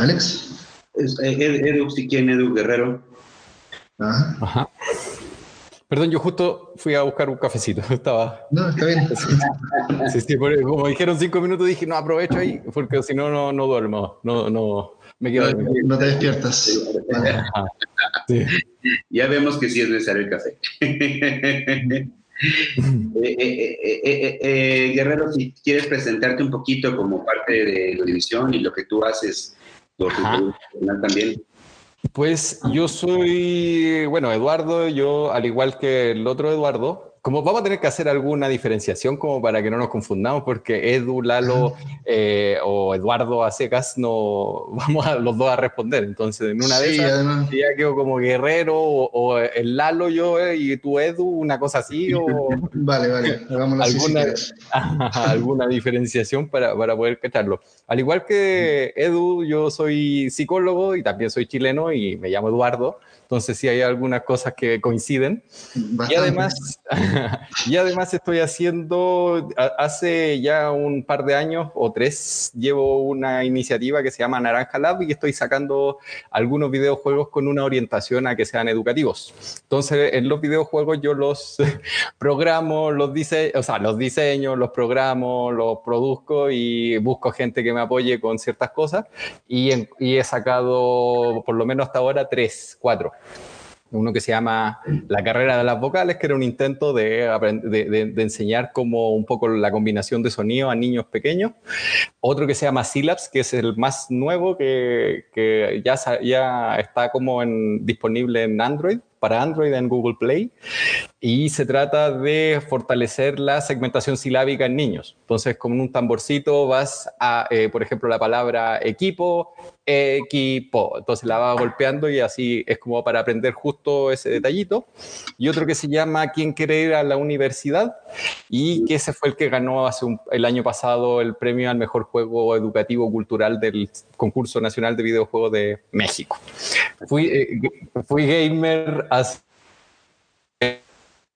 Alex. Edu, si quién, Edu Guerrero. Ajá. Perdón, yo justo fui a buscar un cafecito. Estaba. No, está bien. Sí, sí, como dijeron cinco minutos, dije, no, aprovecho ahí, porque si no, no, no duermo. No, no, me quedo. No, no te despiertas. Sí. Ya vemos que sí es necesario el café. Eh, eh, eh, Guerrero, si quieres presentarte un poquito como parte de la división y lo que tú haces por tu canal también. Pues yo soy, bueno, Eduardo, yo al igual que el otro Eduardo, como vamos a tener que hacer alguna diferenciación como para que no nos confundamos, porque Edu, Lalo eh, o Eduardo a secas no vamos a los dos a responder. Entonces, en una vez ya quedo como guerrero o, el Lalo yo eh, y tú Edu, una cosa así. O, vale, vale, hagámoslo alguna, alguna diferenciación para, para poder cacharlo. Al igual que Edu, yo soy psicólogo y también soy chileno y me llamo Eduardo. Entonces sí hay algunas cosas que coinciden. Y además, y además estoy haciendo, hace ya un par de años o tres, llevo una iniciativa que se llama Naranja Lab y estoy sacando algunos videojuegos con una orientación a que sean educativos. Entonces en los videojuegos yo los programo, los, dice, o sea, los diseño, los programo, los produzco y busco gente que me apoye con ciertas cosas y, y he sacado por lo menos hasta ahora tres, cuatro uno que se llama La carrera de las vocales, que era un intento de, enseñar como un poco la combinación de sonido a niños pequeños. Otro que se llama Syllabs, que es el más nuevo, que, ya está como en, disponible en Android, para Android en Google Play y se trata de fortalecer la segmentación silábica en niños. Entonces, con un tamborcito vas a, eh, por ejemplo, la palabra equipo, equipo. Entonces la vas golpeando y así es como para aprender justo ese detallito. Y otro que se llama ¿Quién quiere ir a la universidad? Y que ese fue el que ganó hace el año pasado el premio al mejor juego educativo cultural del concurso nacional de videojuegos de México. Fui, eh, fui gamer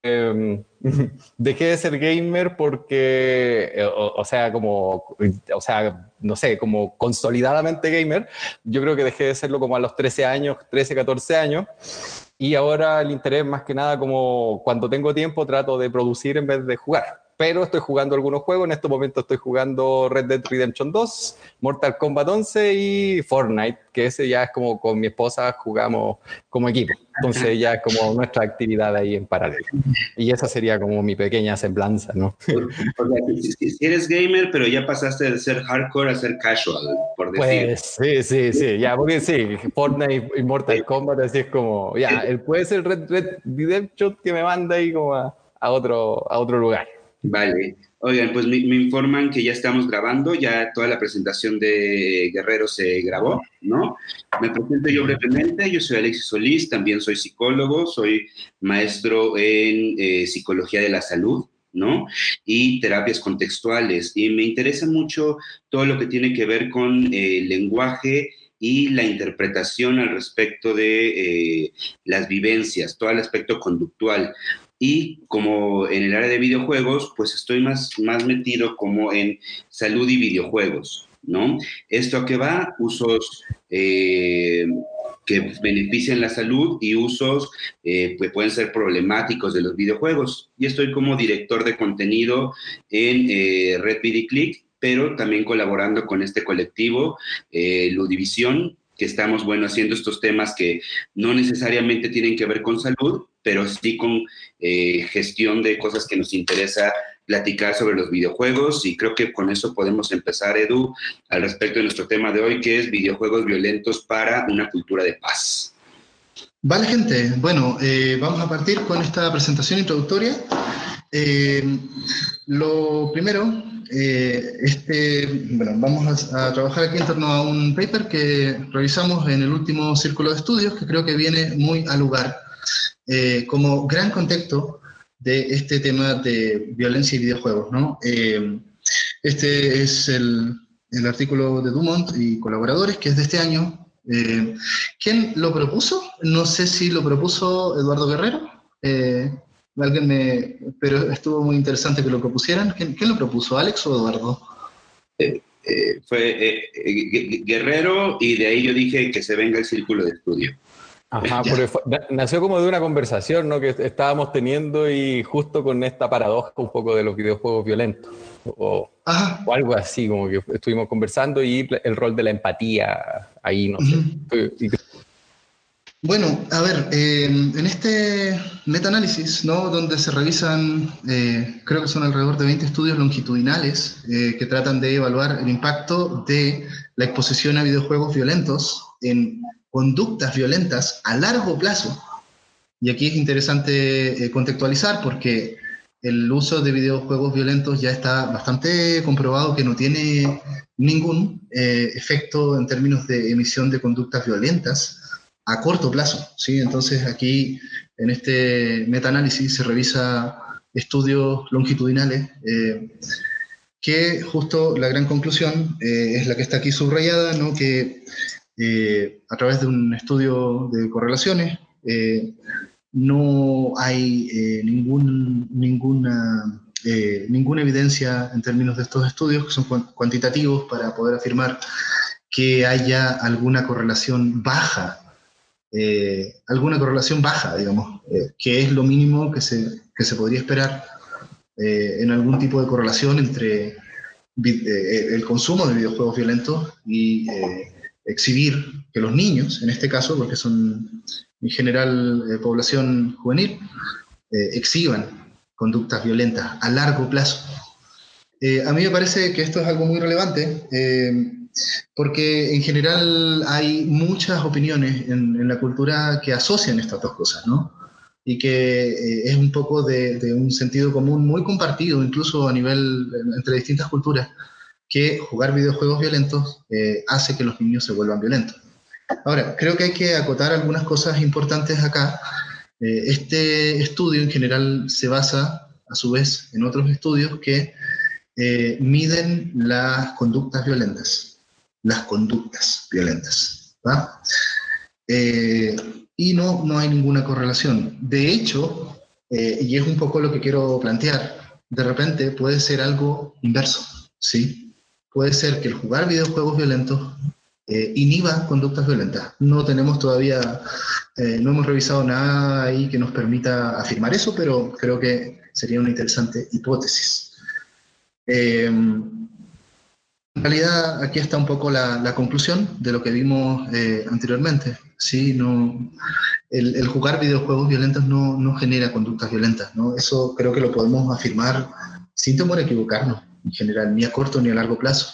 Em, dejé de ser gamer porque, eh, o, sea, como, o sea, no sé, como consolidadamente gamer, yo creo que dejé de serlo como a los 13 años, 13, 14 años, y ahora el interés más que nada como cuando tengo tiempo trato de producir en vez de jugar pero estoy jugando algunos juegos. En este momento estoy jugando Red Dead Redemption 2, Mortal Kombat 11 y Fortnite, que ese ya es como con mi esposa jugamos como equipo. Entonces ya es como nuestra actividad ahí en paralelo. Y esa sería como mi pequeña semblanza, ¿no? si eres gamer, pero ya pasaste de ser hardcore a ser casual, por decir. Pues sí, sí, sí, ya, porque sí, Fortnite y Mortal Kombat así es como, ya, puede ser Red Dead Redemption que me manda ahí como a, a otro, a otro lugar. Vale. Oigan, pues me, informan que ya estamos grabando, ya toda la presentación de Guerrero se grabó, ¿no? Me presento yo brevemente, yo soy Alexis Solís, también soy psicólogo, soy maestro en eh, psicología de la salud, ¿no? Y terapias contextuales. Y me interesa mucho todo lo que tiene que ver con eh, el lenguaje y la interpretación al respecto de eh, las vivencias, todo el aspecto conductual y como en el área de videojuegos, pues estoy más, más metido como en salud y videojuegos, ¿no? Esto a que va, usos eh, que benefician la salud y usos eh, que pueden ser problemáticos de los videojuegos. Y estoy como director de contenido en eh, Red Click, pero también colaborando con este colectivo, eh, Ludivisión, que estamos, bueno, haciendo estos temas que no necesariamente tienen que ver con salud, pero sí con eh, gestión de cosas que nos interesa platicar sobre los videojuegos y creo que con eso podemos empezar, Edu, al respecto de nuestro tema de hoy, que es videojuegos violentos para una cultura de paz. Vale, gente. Bueno, eh, vamos a partir con esta presentación introductoria. Eh, lo primero, este, bueno, vamos a, a, trabajar aquí en torno a un paper que revisamos en el último círculo de estudios, que creo que viene muy al lugar eh, como gran contexto de este tema de violencia y videojuegos. ¿no? Eh, este es el, el, artículo de Dumont y colaboradores, que es de este año. Eh, ¿Quién lo propuso? No sé si lo propuso Eduardo Guerrero. alguien me, pero estuvo muy interesante que lo propusieran. ¿Quién, lo propuso, Alex o Eduardo? fue Guerrero y de ahí yo dije que se venga el círculo de estudio. Ajá, porque nació como de una conversación ¿no? que estábamos teniendo y justo con esta paradoja un poco de los videojuegos violentos. O, o algo así, como que estuvimos conversando y el rol de la empatía ahí, no sé. Bueno, a ver, eh, en este metaanálisis, ¿no? donde se revisan, eh, creo que son alrededor de 20 estudios longitudinales eh, que tratan de evaluar el impacto de la exposición a videojuegos violentos en conductas violentas a largo plazo. Y aquí es interesante contextualizar porque el uso de videojuegos violentos ya está bastante comprobado que no tiene ningún efecto en términos de emisión de conductas violentas a corto plazo. ¿sí? Entonces aquí en este metaanálisis se revisa estudios longitudinales eh, que justo la gran conclusión eh, es la que está aquí subrayada, ¿no? que eh, a través de un estudio de correlaciones no hay ningún, ninguna, ninguna evidencia en términos de estos estudios que son cuantitativos para poder afirmar que haya alguna correlación baja eh, alguna correlación baja, digamos, eh, que es lo mínimo que se, que se podría esperar eh, en algún tipo de correlación entre el consumo de videojuegos violentos y exhibir que los niños, en este caso, porque son en general población juvenil, exhiban conductas violentas a largo plazo. a mí me parece que esto es algo muy relevante porque en general hay muchas opiniones en, la cultura que asocian estas dos cosas, ¿no? Y que eh, es un poco de, un sentido común muy compartido, incluso a nivel entre distintas culturas, que jugar videojuegos violentos eh, hace que los niños se vuelvan violentos. Ahora, creo que hay que acotar algunas cosas importantes acá. Eh, este estudio en general se basa, a su vez, en otros estudios que miden las conductas violentas las conductas violentas. Eh, y no, no hay ninguna correlación. De hecho, eh, y es un poco lo que quiero plantear, de repente puede ser algo inverso, ¿sí? Puede ser que el jugar videojuegos violentos eh, inhiba conductas violentas. No tenemos todavía, no hemos revisado nada ahí que nos permita afirmar eso, pero creo que sería una interesante hipótesis. En realidad, aquí está un poco la, conclusión de lo que vimos eh, anteriormente. ¿sí? No, el, jugar videojuegos violentos no, no, genera conductas violentas. ¿no? Eso creo que lo podemos afirmar sin temor a equivocarnos, en general, ni a corto ni a largo plazo.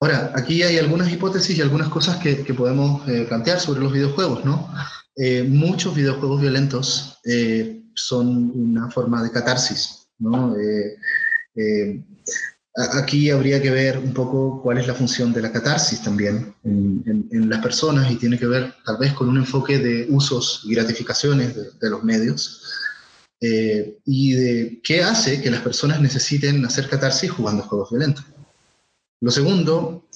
Ahora, aquí hay algunas hipótesis y algunas cosas que, podemos eh, plantear sobre los videojuegos. ¿no? Eh, muchos videojuegos violentos son una forma de catarsis. ¿no? Aquí habría que ver un poco cuál es la función de la catarsis también en, las personas y tiene que ver tal vez con un enfoque de usos y gratificaciones de, los medios eh, y de qué hace que las personas necesiten hacer catarsis jugando juegos violentos. Lo segundo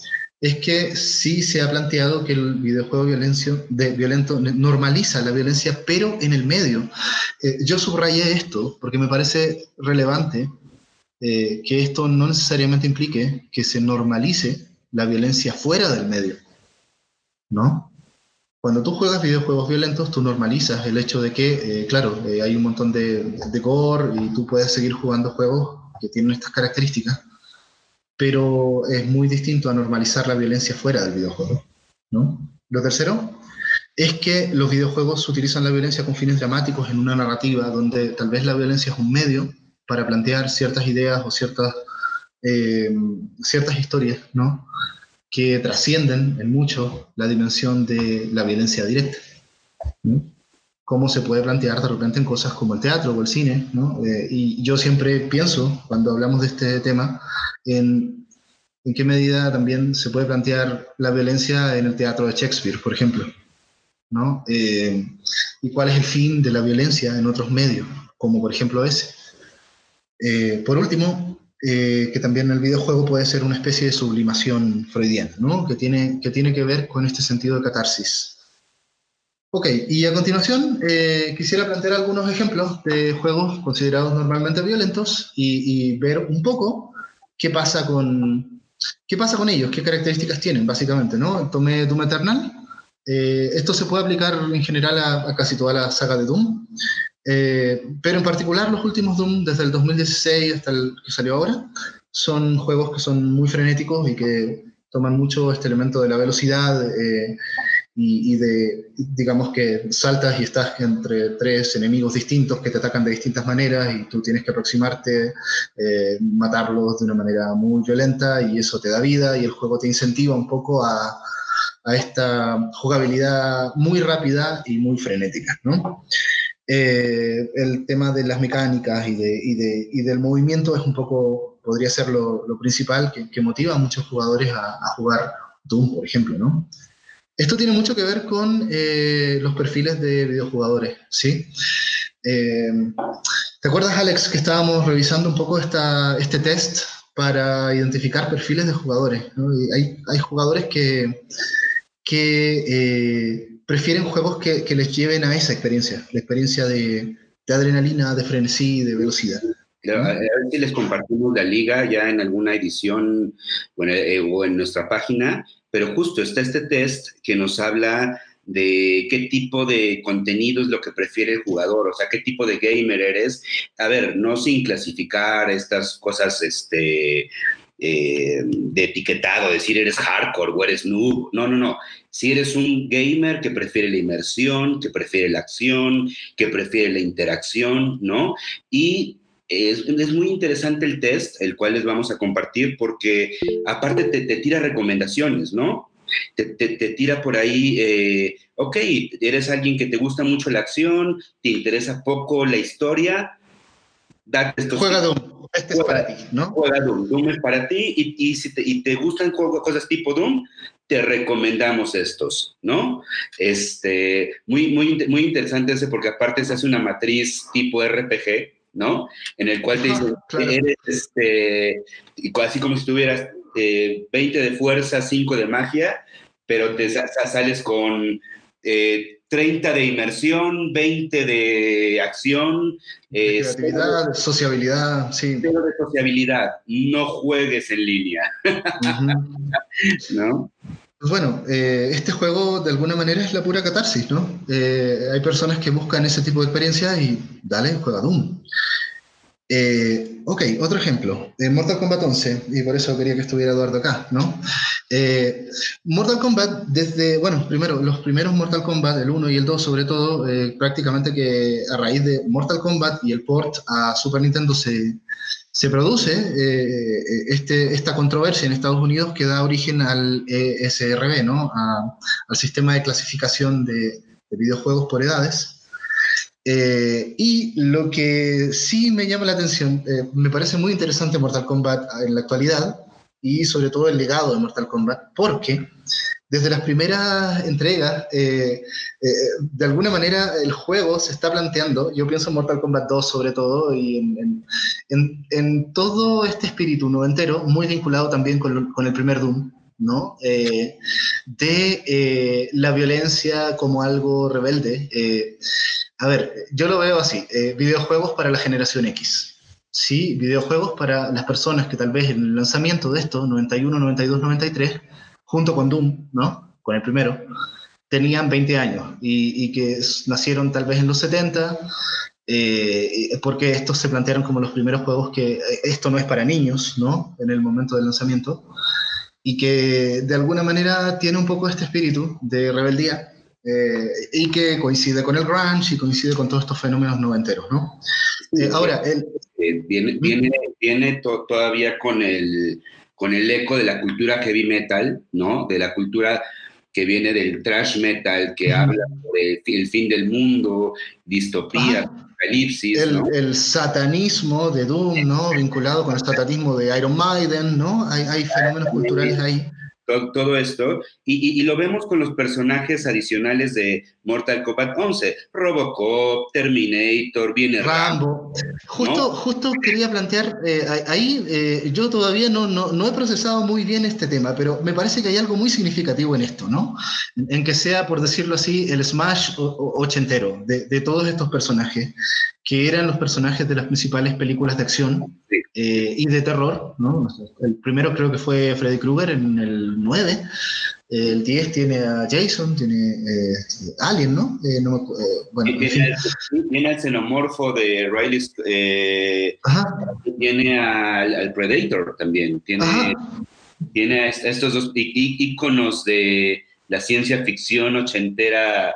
es que sí se ha planteado que el videojuego de violento normaliza la violencia, pero en el medio. Eh, yo subrayé esto porque me parece relevante eh, que esto no necesariamente implique que se normalice la violencia fuera del medio, ¿no? Cuando tú juegas videojuegos violentos, tú normalizas el hecho de que, eh, claro, eh, hay un montón de, de gore y tú puedes seguir jugando juegos que tienen estas características, pero es muy distinto a normalizar la violencia fuera del videojuego, ¿no? Lo tercero es que los videojuegos utilizan la violencia con fines dramáticos en una narrativa donde tal vez la violencia es un medio para plantear ciertas ideas o ciertas, eh, ciertas historias, ¿no? Que trascienden en mucho la dimensión de la violencia directa. Cómo se puede plantear de repente en cosas como el teatro o el cine. Eh, y yo siempre pienso, cuando hablamos de este tema, en, en qué medida también se puede plantear la violencia en el teatro de Shakespeare, por ejemplo. Eh, y cuál es el fin de la violencia en otros medios, como por ejemplo ese. Eh, por último, eh, que también el videojuego puede ser una especie de sublimación freudiana, ¿no? que, tiene, que tiene que ver con este sentido de catarsis. Ok, y a continuación eh, quisiera plantear algunos ejemplos de juegos considerados normalmente violentos y, ver un poco qué pasa con, qué pasa con ellos, qué características tienen, básicamente, ¿no? Tomé Doom Eternal. Eh, esto se puede aplicar en general a, casi toda la saga de Doom, eh, pero en particular los últimos Doom, desde el 2016 hasta el que salió ahora, son juegos que son muy frenéticos y que toman mucho este elemento de la velocidad eh, y, de, digamos que saltas y estás entre tres enemigos distintos que te atacan de distintas maneras y tú tienes que aproximarte, eh, matarlos de una manera muy violenta y eso te da vida y el juego te incentiva un poco a, a esta jugabilidad muy rápida y muy frenética, ¿no? Eh, el tema de las mecánicas y, de, y, de, y, del movimiento es un poco, podría ser lo, lo principal que, que, motiva a muchos jugadores a, jugar Doom, por ejemplo, ¿no? Esto tiene mucho que ver con eh, los perfiles de videojugadores, ¿sí? Eh, ¿Te acuerdas, Alex, que estábamos revisando un poco esta, este test para identificar perfiles de jugadores? hay, hay, jugadores que, que eh, prefieren juegos que, que, les lleven a esa experiencia, la experiencia de, de adrenalina, de frenesí, de velocidad. A ver si les compartimos la liga ya en alguna edición bueno, eh, o en nuestra página pero justo está este test que nos habla de qué tipo de contenido es lo que prefiere el jugador, o sea, qué tipo de gamer eres. A ver, no sin clasificar estas cosas este, eh, de etiquetado, decir eres hardcore o eres noob. No, no, no. Si eres un gamer que prefiere la inmersión, que prefiere la acción, que prefiere la interacción, ¿no? Y es, muy interesante el test, el cual les vamos a compartir, porque aparte te, tira recomendaciones, ¿no? Te, tira por ahí, eh, ok, eres alguien que te gusta mucho la acción, te interesa poco la historia, date estos Juega Doom, este es para ti, ¿no? Juega Doom, Doom es para ti, y, y si te, y te gustan cosas tipo Doom, te recomendamos estos, ¿no? Este, muy, muy, muy interesante ese porque aparte se hace una matriz tipo RPG, ¿no? En el cual te dicen, eres, este, así como si tuvieras 20 eh, de fuerza, 5 de magia, pero te sales con 30 eh, de inmersión, 20 de acción. Eh, creatividad, sociabilidad, sí. Pero de sociabilidad, no juegues en línea. ¿No? Pues bueno, este juego de alguna manera es la pura catarsis, ¿no? hay personas que buscan ese tipo de experiencia y dale, juega Doom. Eh, ok, otro ejemplo, de Mortal Kombat 11, y por eso quería que estuviera Eduardo acá, ¿no? Eh, Mortal Kombat, desde, bueno, primero, los primeros Mortal Kombat, el 1 y el 2 sobre todo, eh, prácticamente que a raíz de Mortal Kombat y el port a Super Nintendo se, se produce este, esta controversia en Estados Unidos que da origen al ESRB, ¿no? al sistema de clasificación de, de videojuegos por edades. Eh, y lo que sí me llama la atención, eh, me parece muy interesante Mortal Kombat en la actualidad y sobre todo el legado de Mortal Kombat, porque desde las primeras entregas, eh, de alguna manera el juego se está planteando, yo pienso en Mortal Kombat 2 sobre todo, y en, en, en todo este espíritu noventero, muy vinculado también con, con el primer Doom, ¿no? de la violencia como algo rebelde a ver, yo lo veo así, eh, videojuegos para la generación X. Sí, videojuegos para las personas que tal vez en el lanzamiento de esto, 91, 92, 93, junto con Doom, ¿no? Con el primero, tenían 20 años y, que nacieron tal vez en los 70, eh, porque estos se plantearon como los primeros juegos que eh, esto no es para niños, ¿no? En el momento del lanzamiento, y que de alguna manera tiene un poco este espíritu de rebeldía eh, y que coincide con el grunge y coincide con todos estos fenómenos noventeros, ¿no? Eh, ahora, él, eh, viene, viene, viene todavía con el, con el eco de la cultura heavy metal, ¿no? De la cultura que viene del thrash metal, que habla del fin del mundo, distopía, apocalipsis. El, el, satanismo de Doom, ¿no? Vinculado con el satanismo de Iron Maiden, ¿no? Hay, hay fenómenos culturales ahí todo, esto, y, lo vemos con los personajes adicionales de Mortal Kombat 11, Robocop, Terminator, viene Rambo. Justo, justo quería plantear, eh, ahí eh, yo todavía no, no, he procesado muy bien este tema, pero me parece que hay algo muy significativo en esto, ¿no? En que sea, por decirlo así, el smash ochentero de, de todos estos personajes que eran los personajes de las principales películas de acción eh, y de terror. ¿no? El primero creo que fue Freddy Krueger en el 9. El 10 tiene a Jason, tiene eh, Alien, ¿no? Eh, bueno, tiene, tiene, al xenomorfo de Riley. tiene al, Predator también. Tiene, tiene a estos dos íconos de la ciencia ficción ochentera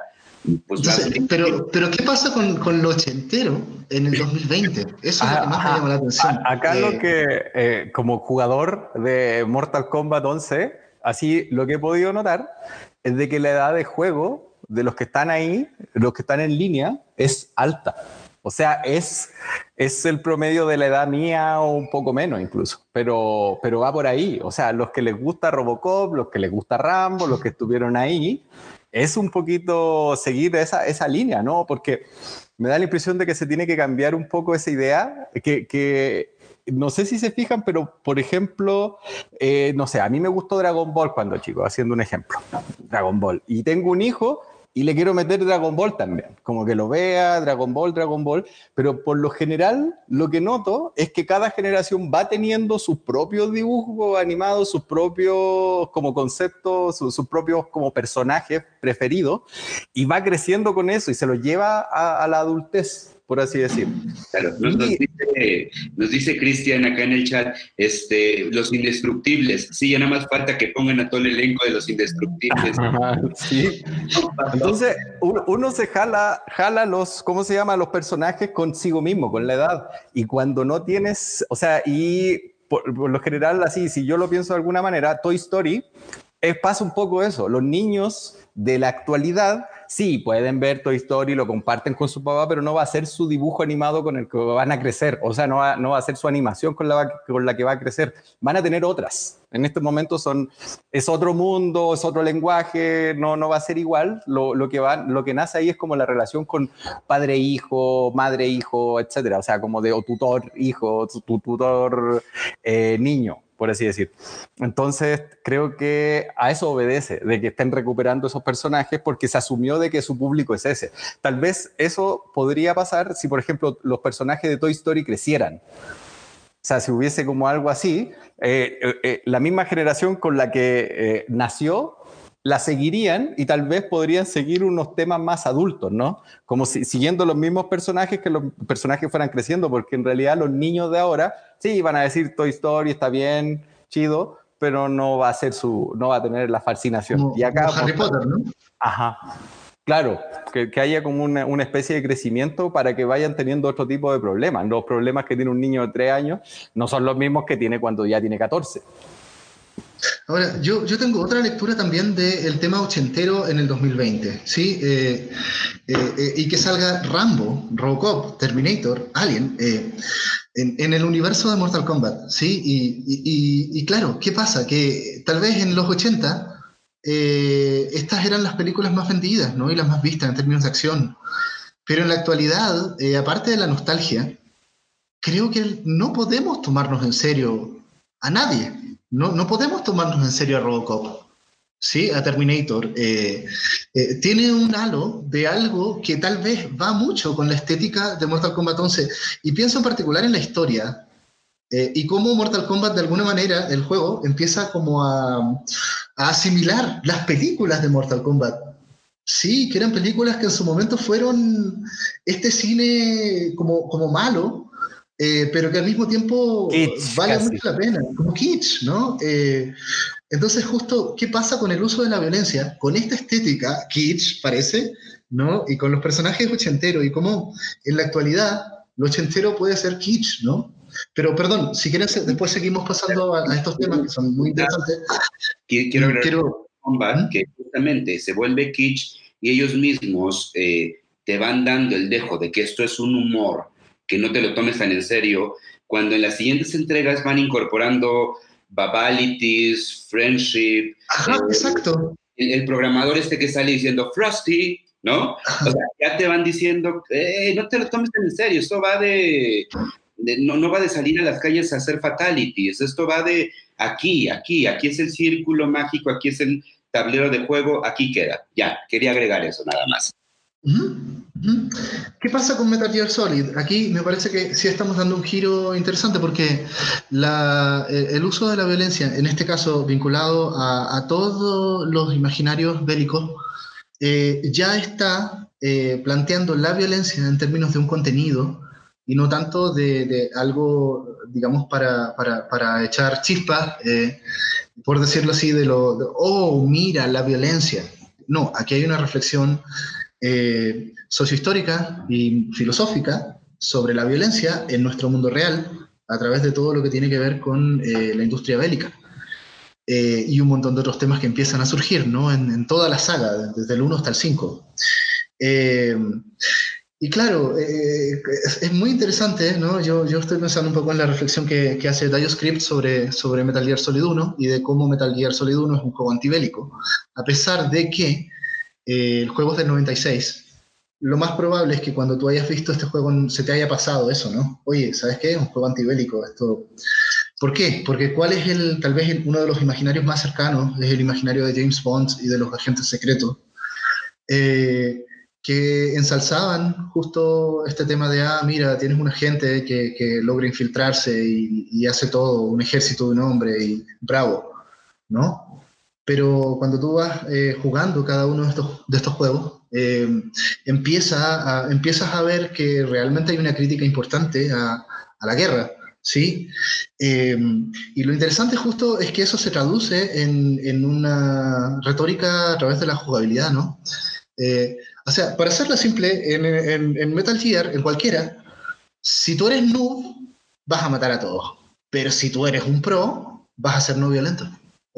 pues pero, pero, ¿qué pasa con, con, lo ochentero en el 2020? Eso es lo que más me llama la atención. Acá lo eh, que, eh, como jugador de Mortal Kombat 11, así lo que he podido notar es de que la edad de juego de los que están ahí, los que están en línea, es alta. O sea, es, es el promedio de la edad mía o un poco menos incluso, pero, pero va por ahí. O sea, los que les gusta Robocop, los que les gusta Rambo, los que estuvieron ahí, es un poquito seguir esa, esa línea, ¿no? Porque me da la impresión de que se tiene que cambiar un poco esa idea, que, que no sé si se fijan, pero por ejemplo, eh, no sé, a mí me gustó Dragon Ball cuando chico, haciendo un ejemplo, Dragon Ball, y tengo un hijo y le quiero meter Dragon Ball también, como que lo vea, Dragon Ball, Dragon Ball, pero por lo general lo que noto es que cada generación va teniendo sus propios dibujos animados, sus propios como conceptos, sus, propios como personajes preferidos, y va creciendo con eso y se lo lleva a la adultez por así decir. Claro, nos, dice, Cristian acá en el chat, este, los indestructibles. Sí, ya nada más falta que pongan a todo el elenco de los indestructibles. sí. Entonces, uno, se jala, jala los, ¿cómo se llama? Los personajes consigo mismo, con la edad. Y cuando no tienes, o sea, y por, por lo general, así, si yo lo pienso de alguna manera, Toy Story, es, pasa un poco eso. Los niños de la actualidad sí, pueden ver Toy Story, lo comparten con su papá, pero no va a ser su dibujo animado con el que van a crecer, o sea, no va, no va a ser su animación con la, con la que va a crecer, van a tener otras. En este momento son, es otro mundo, es otro lenguaje, no, no va a ser igual. Lo, que va, lo que nace ahí es como la relación con padre-hijo, madre-hijo, etcétera. O sea, como de tutor-hijo, tutor-niño. Eh, por así decir. Entonces, creo que a eso obedece, de que estén recuperando esos personajes porque se asumió de que su público es ese. Tal vez eso podría pasar si, por ejemplo, los personajes de Toy Story crecieran. O sea, si hubiese como algo así, eh, eh, eh, la misma generación con la que nació la seguirían y tal vez podrían seguir unos temas más adultos, ¿no? Como si, siguiendo los mismos personajes que los personajes fueran creciendo, porque en realidad los niños de ahora sí van a decir Toy Story está bien, chido, pero no va a ser su, no va a tener la fascinación. y acá Harry Potter, ¿no? Ajá. Claro, que, que haya como una, una, especie de crecimiento para que vayan teniendo otro tipo de problemas. Los problemas que tiene un niño de 3 años no son los mismos que tiene cuando ya tiene 14. Ahora, yo, yo tengo otra lectura también del tema ochentero en el 2020, ¿sí? Eh, eh, eh, y que salga Rambo, Robocop, Terminator, Alien, en, el universo de Mortal Kombat, ¿sí? Y, y, y, claro, ¿qué pasa? Que tal vez en los 80 estas eran las películas más vendidas, ¿no? Y las más vistas en términos de acción. Pero en la actualidad, aparte de la nostalgia, creo que no podemos tomarnos en serio a nadie, no, no podemos tomarnos en serio a Robocop, ¿sí? a Terminator. Eh, eh, tiene un halo de algo que tal vez va mucho con la estética de Mortal Kombat 11. Y pienso en particular en la historia. Eh, y cómo Mortal Kombat, de alguna manera, el juego empieza como a, a asimilar las películas de Mortal Kombat. Sí, que eran películas que en su momento fueron este cine como, como malo, eh, pero que al mismo tiempo vale mucho la pena, como kitsch, ¿no? Eh, entonces, justo, ¿qué pasa con el uso de la violencia? Con esta estética, kitsch, parece, ¿no? Y con los personajes ochenteros, y cómo en la actualidad lo ochentero puede ser kitsch, ¿no? Pero perdón, si quieren, después seguimos pasando a, estos temas que son muy interesantes. Quiero, quiero que justamente se vuelve kitsch y ellos mismos eh, te van dando el dejo de que esto es un humor que no te lo tomes tan en serio, cuando en las siguientes entregas van incorporando babalities, friendship. Ajá, eh, exacto. El, programador este que sale diciendo Frosty, ¿no? O sea, ya te van diciendo, eh, no te lo tomes en serio, esto va de, no, no, va de salir a las calles a hacer fatalities, esto va de aquí, aquí, aquí es el círculo mágico, aquí es el tablero de juego, aquí queda. Ya, quería agregar eso nada más. ¿Qué pasa con Metal Gear Solid? Aquí me parece que sí estamos dando un giro interesante porque el uso de la violencia, en este caso vinculado a, todos los imaginarios bélicos, eh, ya está eh, planteando la violencia en términos de un contenido y no tanto de, algo, digamos, para, para, echar chispas, eh, por decirlo así, de lo, oh, mira, la violencia. No, aquí hay una reflexión eh, sociohistórica y filosófica sobre la violencia en nuestro mundo real a través de todo lo que tiene que ver con eh, la industria bélica. Eh, y un montón de otros temas que empiezan a surgir ¿no? en, toda la saga, desde el 1 hasta el 5. y claro, es, muy interesante, ¿no? Yo, yo, estoy pensando un poco en la reflexión que, que hace DioScript sobre, sobre Metal Gear Solid 1 y de cómo Metal Gear Solid 1 es un juego antibélico, a pesar de que eh, el juego es del 96, lo más probable es que cuando tú hayas visto este juego se te haya pasado eso, ¿no? Oye, ¿sabes qué? Es un juego antibélico. Esto... ¿Por qué? Porque cuál es el, tal vez uno de los imaginarios más cercanos, es el imaginario de James Bond y de los agentes secretos, eh, que ensalzaban justo este tema de, ah, mira, tienes un agente que, que logra infiltrarse y, y, hace todo, un ejército de un hombre, y bravo, ¿no? Pero cuando tú vas eh, jugando cada uno de estos, de estos juegos, eh, empieza a, empiezas a ver que realmente hay una crítica importante a, a la guerra, ¿sí? Eh, y lo interesante justo es que eso se traduce en, en una retórica a través de la jugabilidad, ¿no? o sea, para hacerla simple, en, en, en, Metal Gear, en cualquiera, si tú eres noob, vas a matar a todos, pero si tú eres un pro, vas a ser no violento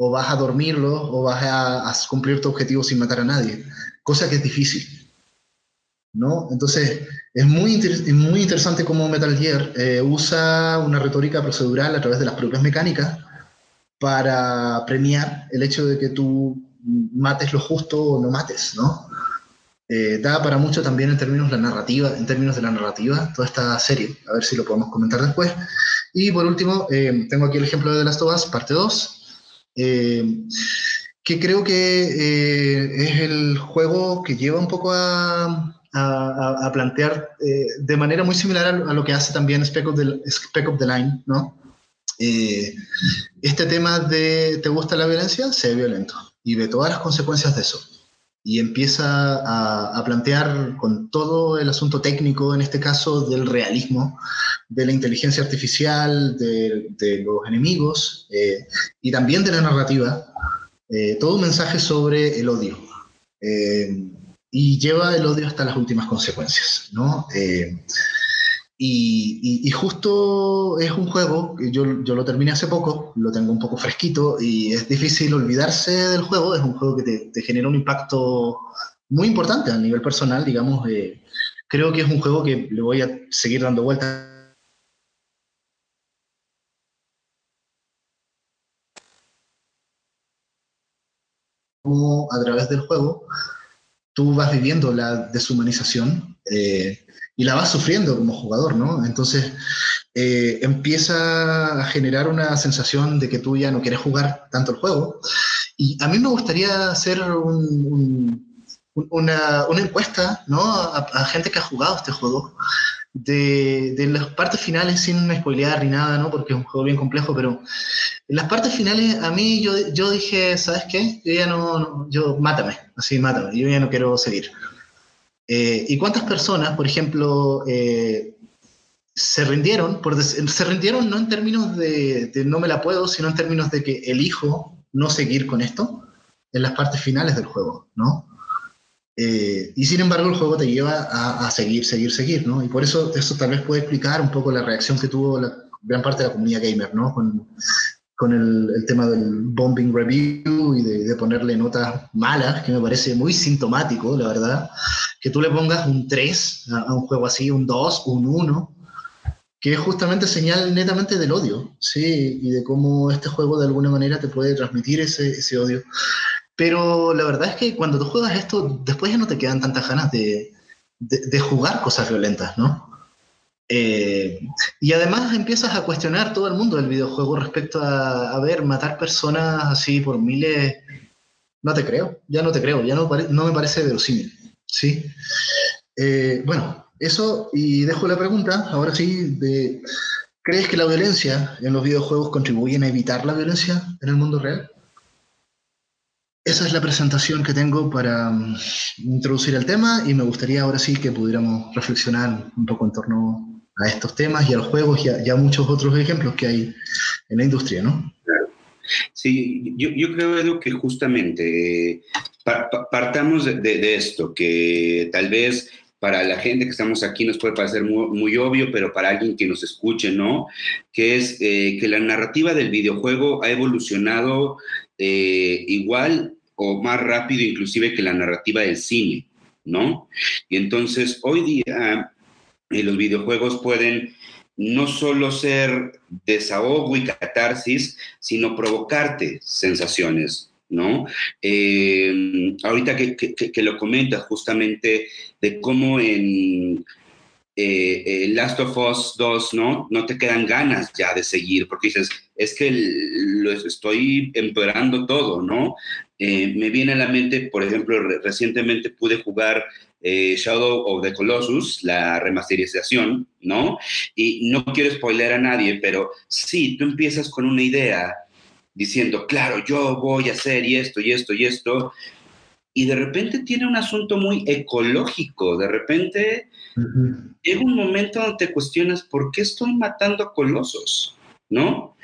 o vas a dormirlo o vas a, cumplir tu objetivo sin matar a nadie, cosa que es difícil. ¿no? Entonces, es muy, muy interesante cómo Metal Gear eh, usa una retórica procedural a través de las propias mecánicas para premiar el hecho de que tú mates lo justo o no mates, ¿no? Eh, da para mucho también en términos de la narrativa, en términos de la narrativa, toda esta serie, a ver si lo podemos comentar después. Y por último, eh, tengo aquí el ejemplo de The Last of parte 2, eh, que creo que eh, es el juego que lleva un poco a, plantear eh, de manera muy similar a, lo que hace también Spec of the, Line, ¿no? este tema de ¿te gusta la violencia? Sé violento y ve todas las consecuencias de eso. Y empieza a, plantear con todo el asunto técnico, en este caso del realismo, de la inteligencia artificial, de, los enemigos eh, y también de la narrativa, eh, todo un mensaje sobre el odio. Eh, y lleva el odio hasta las últimas consecuencias, ¿no? Y, justo es un juego, yo, yo, lo terminé hace poco, lo tengo un poco fresquito y es difícil olvidarse del juego, es un juego que te, genera un impacto muy importante a nivel personal, digamos, creo que es un juego que le voy a seguir dando vueltas a través del juego tú vas viviendo la deshumanización eh, y la vas sufriendo como jugador, ¿no? Entonces eh, empieza a generar una sensación de que tú ya no quieres jugar tanto el juego. Y a mí me gustaría hacer una, encuesta, ¿no? a, gente que ha jugado este juego de, de, las partes finales, sin spoilear ni nada, ¿no? Porque es un juego bien complejo, pero en las partes finales a mí yo, yo dije, ¿sabes qué? Yo ya no, yo, mátame, así, mátame, yo ya no quiero seguir. Eh, ¿Y cuántas personas, por ejemplo, eh, se rindieron? Se rindieron no en términos de, no me la puedo, sino en términos de que elijo no seguir con esto en las partes finales del juego, ¿no? Eh, y sin embargo el juego te lleva a, seguir, seguir, seguir, ¿no? Y por eso eso tal vez puede explicar un poco la reacción que tuvo la gran parte de la comunidad gamer, ¿no? Con el, tema del bombing review y de, ponerle notas malas, que me parece muy sintomático, la verdad. Que tú le pongas un 3 a, un juego así, un 2, un 1, que es justamente señal netamente del odio, ¿sí? Y de cómo este juego de alguna manera te puede transmitir ese, ese odio. Pero la verdad es que cuando tú juegas esto, después ya no te quedan tantas ganas de, de jugar cosas violentas, ¿no? Eh, y además empiezas a cuestionar todo el mundo del videojuego respecto a, ver, matar personas así por miles. No te creo, ya no te creo, ya no, me parece verosímil. ¿sí? Eh, bueno, eso, y dejo la pregunta, ahora sí, ¿crees que la violencia en los videojuegos contribuye a evitar la violencia en el mundo real? Esa es la presentación que tengo para um, introducir el tema y me gustaría ahora sí que pudiéramos reflexionar un poco en torno a estos temas y a los juegos y a, y a muchos otros ejemplos que hay en la industria, ¿no? Sí, yo, yo creo, que justamente eh, pa, pa, partamos de, de, de, esto, que tal vez para la gente que estamos aquí nos puede parecer muy, muy obvio, pero para alguien que nos escuche, ¿no? Que es eh, que la narrativa del videojuego ha evolucionado eh, igual o más rápido inclusive que la narrativa del cine, ¿no? Y entonces hoy día eh, los videojuegos pueden no solo ser desahogo y catarsis, sino provocarte sensaciones, ¿no? Eh, ahorita que, lo comentas justamente de cómo en eh, eh, Last of Us 2, ¿no? No te quedan ganas ya de seguir, porque dices, es que lo estoy empeorando todo, ¿no? Eh, me viene a la mente, por ejemplo, re recientemente pude jugar eh, Shadow of the Colossus, la remasterización, ¿no? Y no quiero spoiler a nadie, pero sí, tú empiezas con una idea diciendo, claro, yo voy a hacer y esto y esto y esto, y de repente tiene un asunto muy ecológico, de repente uh -huh. llega un momento donde te cuestionas, ¿por qué estoy matando colosos? ¿No?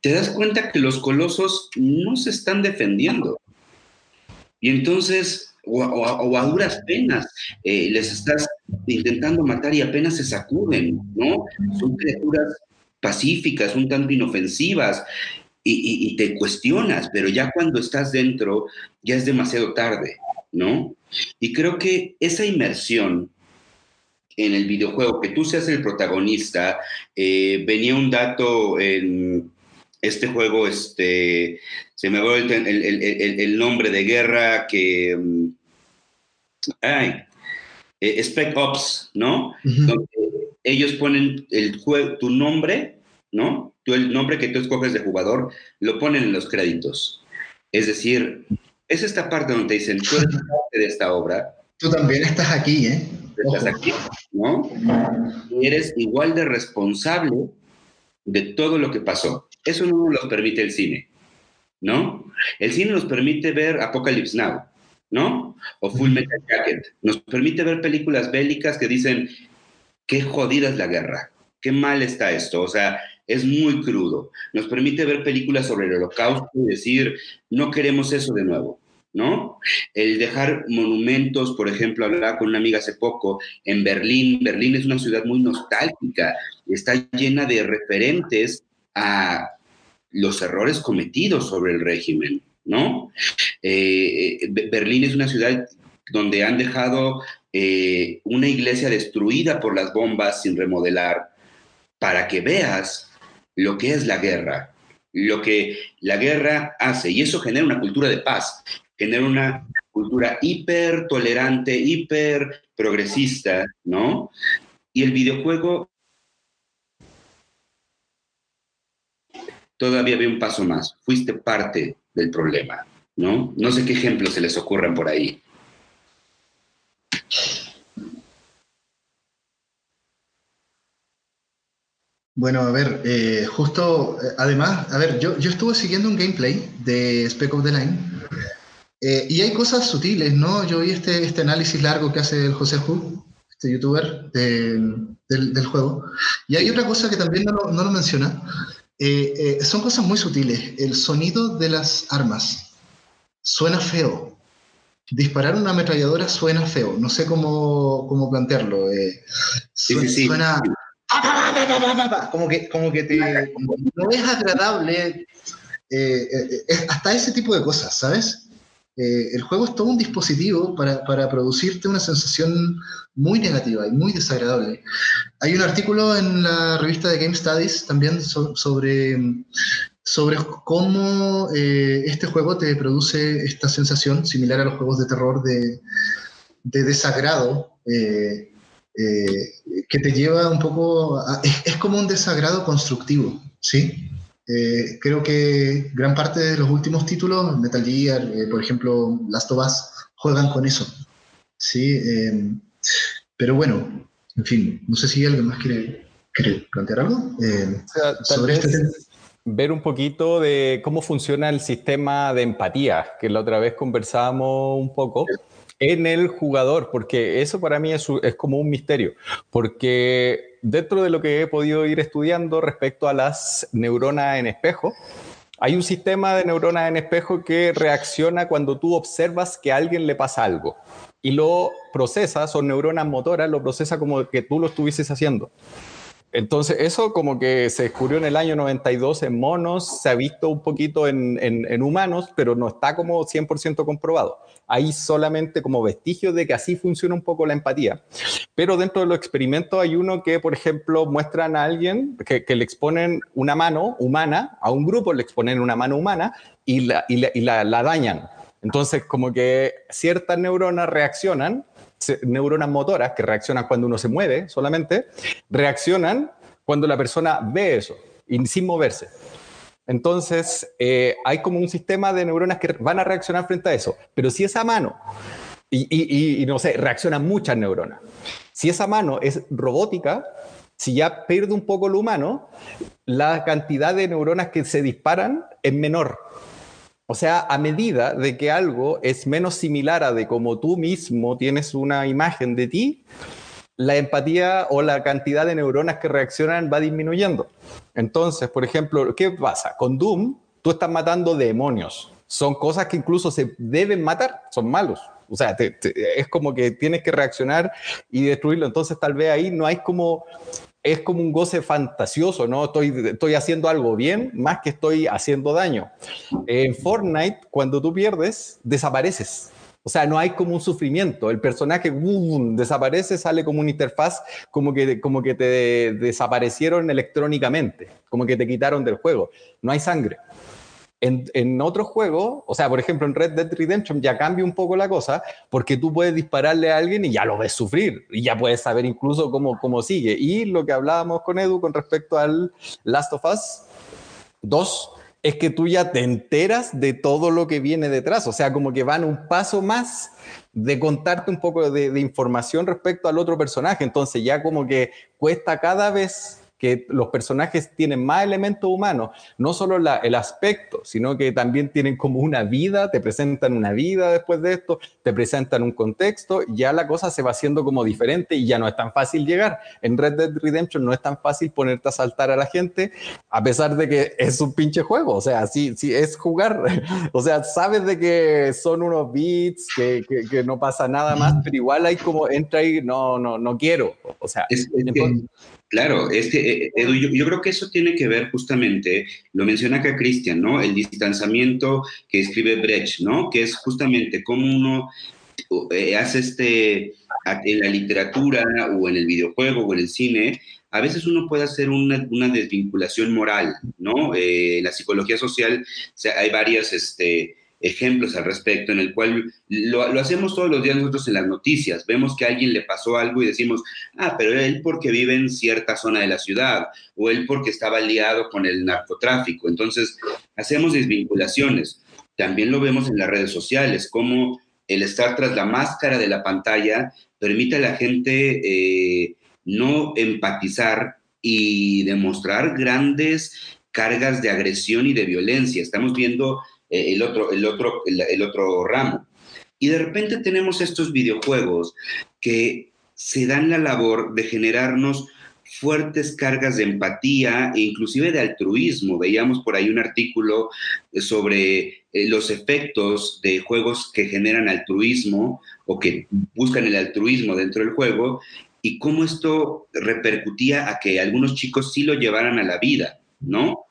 Te das cuenta que los colosos no se están defendiendo. Y entonces, o, a duras penas, eh, les estás intentando matar y apenas se sacuden, ¿no? Son criaturas pacíficas, un tanto inofensivas, y, te cuestionas, pero ya cuando estás dentro, ya es demasiado tarde, ¿no? Y creo que esa inmersión en el videojuego, que tú seas el protagonista, eh, venía un dato en este juego, este, se me va el, el, el, el, nombre de guerra que... Mm, ay, eh, Spec Ops, ¿no? Uh -huh. Donde ellos ponen el juego, tu nombre, ¿no? tú el nombre que tú escoges de jugador lo ponen en los créditos. Es decir, es esta parte donde te dicen, tú eres parte de esta obra. Tú también estás aquí, ¿eh? Estás aquí, ¿no? Y eres igual de responsable de todo lo que pasó. Eso no nos permite el cine, ¿no? El cine nos permite ver Apocalypse Now, ¿no? O Full Metal Jacket. Nos permite ver películas bélicas que dicen, qué jodida es la guerra, qué mal está esto. O sea, es muy crudo. Nos permite ver películas sobre el holocausto y decir, no queremos eso de nuevo, ¿no? El dejar monumentos, por ejemplo, hablaba con una amiga hace poco, en Berlín. Berlín es una ciudad muy nostálgica, está llena de referentes a los errores cometidos sobre el régimen, ¿no? Eh, Berlín es una ciudad donde han dejado eh, una iglesia destruida por las bombas sin remodelar, para que veas lo que es la guerra, lo que la guerra hace. Y eso genera una cultura de paz, genera una cultura hiper tolerante, hiper progresista, ¿no? Y el videojuego todavía ve un paso más. Fuiste parte del problema, ¿no? No sé qué ejemplos se les ocurran por ahí. Bueno, a ver, eh, justo, eh, además, a ver, yo, yo estuve siguiendo un gameplay de Spec of the Line eh, y hay cosas sutiles, ¿no? Yo vi este, este análisis largo que hace el José Hu, este youtuber de, del, del, juego, y hay otra cosa que también no no lo menciona, eh, son cosas muy sutiles. El sonido de las armas suena feo. Disparar una ametralladora suena feo, no sé cómo, cómo plantearlo. sí, sí, sí. suena como que, como que te, no es agradable, eh, eh, hasta ese tipo de cosas, ¿sabes? Eh, el juego es todo un dispositivo para, para, producirte una sensación muy negativa y muy desagradable. Hay un artículo en la revista de Game Studies también sobre, sobre cómo eh, este juego te produce esta sensación similar a los juegos de terror de, de desagrado. Eh, que te lleva un poco, es, es, como un desagrado constructivo, ¿sí? Eh, creo que gran parte de los últimos títulos, Metal Gear, eh, por ejemplo, Last of Us, juegan con eso. ¿sí? Em, pero bueno, en fin, no sé si alguien más quiere, plantear algo em, sobre este tema. Ver un poquito de cómo funciona el sistema de empatía, que la otra vez conversábamos un poco en el jugador, porque eso para mí es, como un misterio, porque dentro de lo que he podido ir estudiando respecto a las neuronas en espejo, hay un sistema de neuronas en espejo que reacciona cuando tú observas que a alguien le pasa algo y lo procesa, son neuronas motoras, lo procesa como que tú lo estuvieses haciendo. Entonces, eso como que se descubrió en el año 92 en monos, se ha visto un poquito en, en, humanos, pero no está como 100% comprobado. Hay solamente como vestigios de que así funciona un poco la empatía. Pero dentro de los experimentos hay uno que, por ejemplo, muestran a alguien que, que le exponen una mano humana, a un grupo le exponen una mano humana y la, y la, y la, la dañan. Entonces, como que ciertas neuronas reaccionan neuronas motoras que reaccionan cuando uno se mueve solamente, reaccionan cuando la persona ve eso y sin moverse. Entonces, eh, hay como un sistema de neuronas que van a reaccionar frente a eso. Pero si esa mano, y, y no sé, reaccionan muchas neuronas, si esa mano es robótica, si ya pierde un poco lo humano, la cantidad de neuronas que se disparan es menor. O sea, a medida de que algo es menos similar a de como tú mismo tienes una imagen de ti, la empatía o la cantidad de neuronas que reaccionan va disminuyendo. Entonces, por ejemplo, ¿qué pasa? Con Doom, tú estás matando demonios. Son cosas que incluso se deben matar, son malos. O sea, es como que tienes que reaccionar y destruirlo. Entonces, tal vez ahí no hay como es como un goce fantasioso, ¿no? Estoy, estoy haciendo algo bien más que estoy haciendo daño. En Fortnite, cuando tú pierdes, desapareces. O sea, no hay como un sufrimiento. El personaje desaparece, sale como una interfaz, como que, como que te desaparecieron electrónicamente, como que te quitaron del juego. No hay sangre. En, en otros juegos, o sea, por ejemplo, en Red Dead Redemption ya cambia un poco la cosa, porque tú puedes dispararle a alguien y ya lo ves sufrir, y ya puedes saber incluso cómo, cómo sigue. Y lo que hablábamos con Edu con respecto al Last of Us 2, es que tú ya te enteras de todo lo que viene detrás, o sea, como que van un paso más de contarte un poco de, de información respecto al otro personaje, entonces ya como que cuesta cada vez que los personajes tienen más elementos humanos, no solo la, el aspecto, sino que también tienen como una vida, te presentan una vida después de esto, te presentan un contexto, ya la cosa se va haciendo como diferente y ya no es tan fácil llegar. En Red Dead Redemption no es tan fácil ponerte a saltar a la gente, a pesar de que es un pinche juego, o sea, sí, sí es jugar, o sea, sabes de que son unos beats, que, que, que no pasa nada más, pero igual hay como entra y no, no, no quiero, o sea, es, es entonces, Claro, es que, eh, Edu, yo, yo, creo que eso tiene que ver justamente, lo menciona acá Cristian, ¿no? El distanciamiento que escribe Brecht, ¿no? Que es justamente cómo uno eh, hace este, en la literatura o en el videojuego o en el cine, a veces uno puede hacer una, desvinculación moral, ¿no? Eh, en la psicología social hay varias, este, ejemplos al respecto, en el cual lo, hacemos todos los días nosotros en las noticias. Vemos que a alguien le pasó algo y decimos, ah, pero él porque vive en cierta zona de la ciudad, o él porque estaba liado con el narcotráfico. Entonces, hacemos desvinculaciones. También lo vemos en las redes sociales, como el estar tras la máscara de la pantalla permite a la gente eh, no empatizar y demostrar grandes cargas de agresión y de violencia. Estamos viendo el, otro, el, otro, el otro ramo. Y de repente tenemos estos videojuegos que se dan la labor de generarnos fuertes cargas de empatía e inclusive de altruismo. Veíamos por ahí un artículo sobre eh, los efectos de juegos que generan altruismo o que buscan el altruismo dentro del juego y cómo esto repercutía a que algunos chicos sí lo llevaran a la vida, ¿no?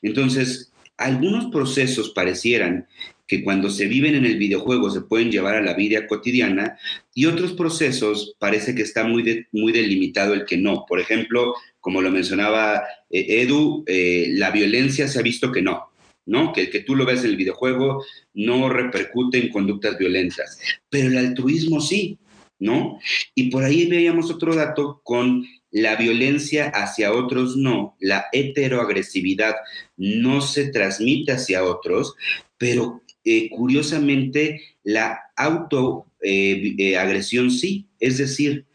Entonces, algunos procesos parecieran que cuando se viven en el videojuego se pueden llevar a la vida cotidiana y otros procesos parece que está muy, muy delimitado el que no. Por ejemplo, como lo mencionaba eh, Edu, eh, la violencia se ha visto que no, ¿no? Que el que tú lo ves en el videojuego no repercute en conductas violentas, pero el altruismo sí, ¿no? Y por ahí veíamos otro dato con la violencia hacia otros no, la heteroagresividad no se transmite hacia otros, pero eh, curiosamente la autoagresión sí, es decir,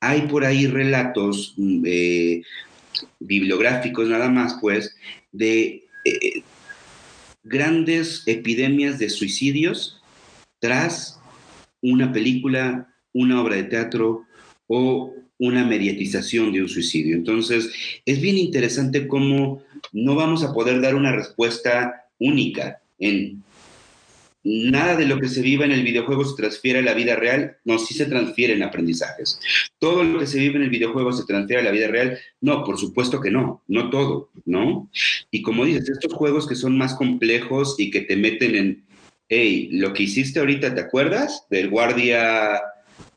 hay por ahí relatos mm, bibliográficos nada más, pues, de grandes epidemias de suicidios tras una película, una obra de teatro o una mediatización de un suicidio. Entonces, es bien interesante cómo no vamos a poder dar una respuesta única en nada de lo que se vive en el videojuego se transfiere a la vida real, no, sí se transfieren aprendizajes. Todo lo que se vive en el videojuego se transfiere a la vida real, no, por supuesto que no, no todo, ¿no? Y como dices, estos juegos que son más complejos y que te meten en, hey, lo que hiciste ahorita, ¿te acuerdas? Del guardia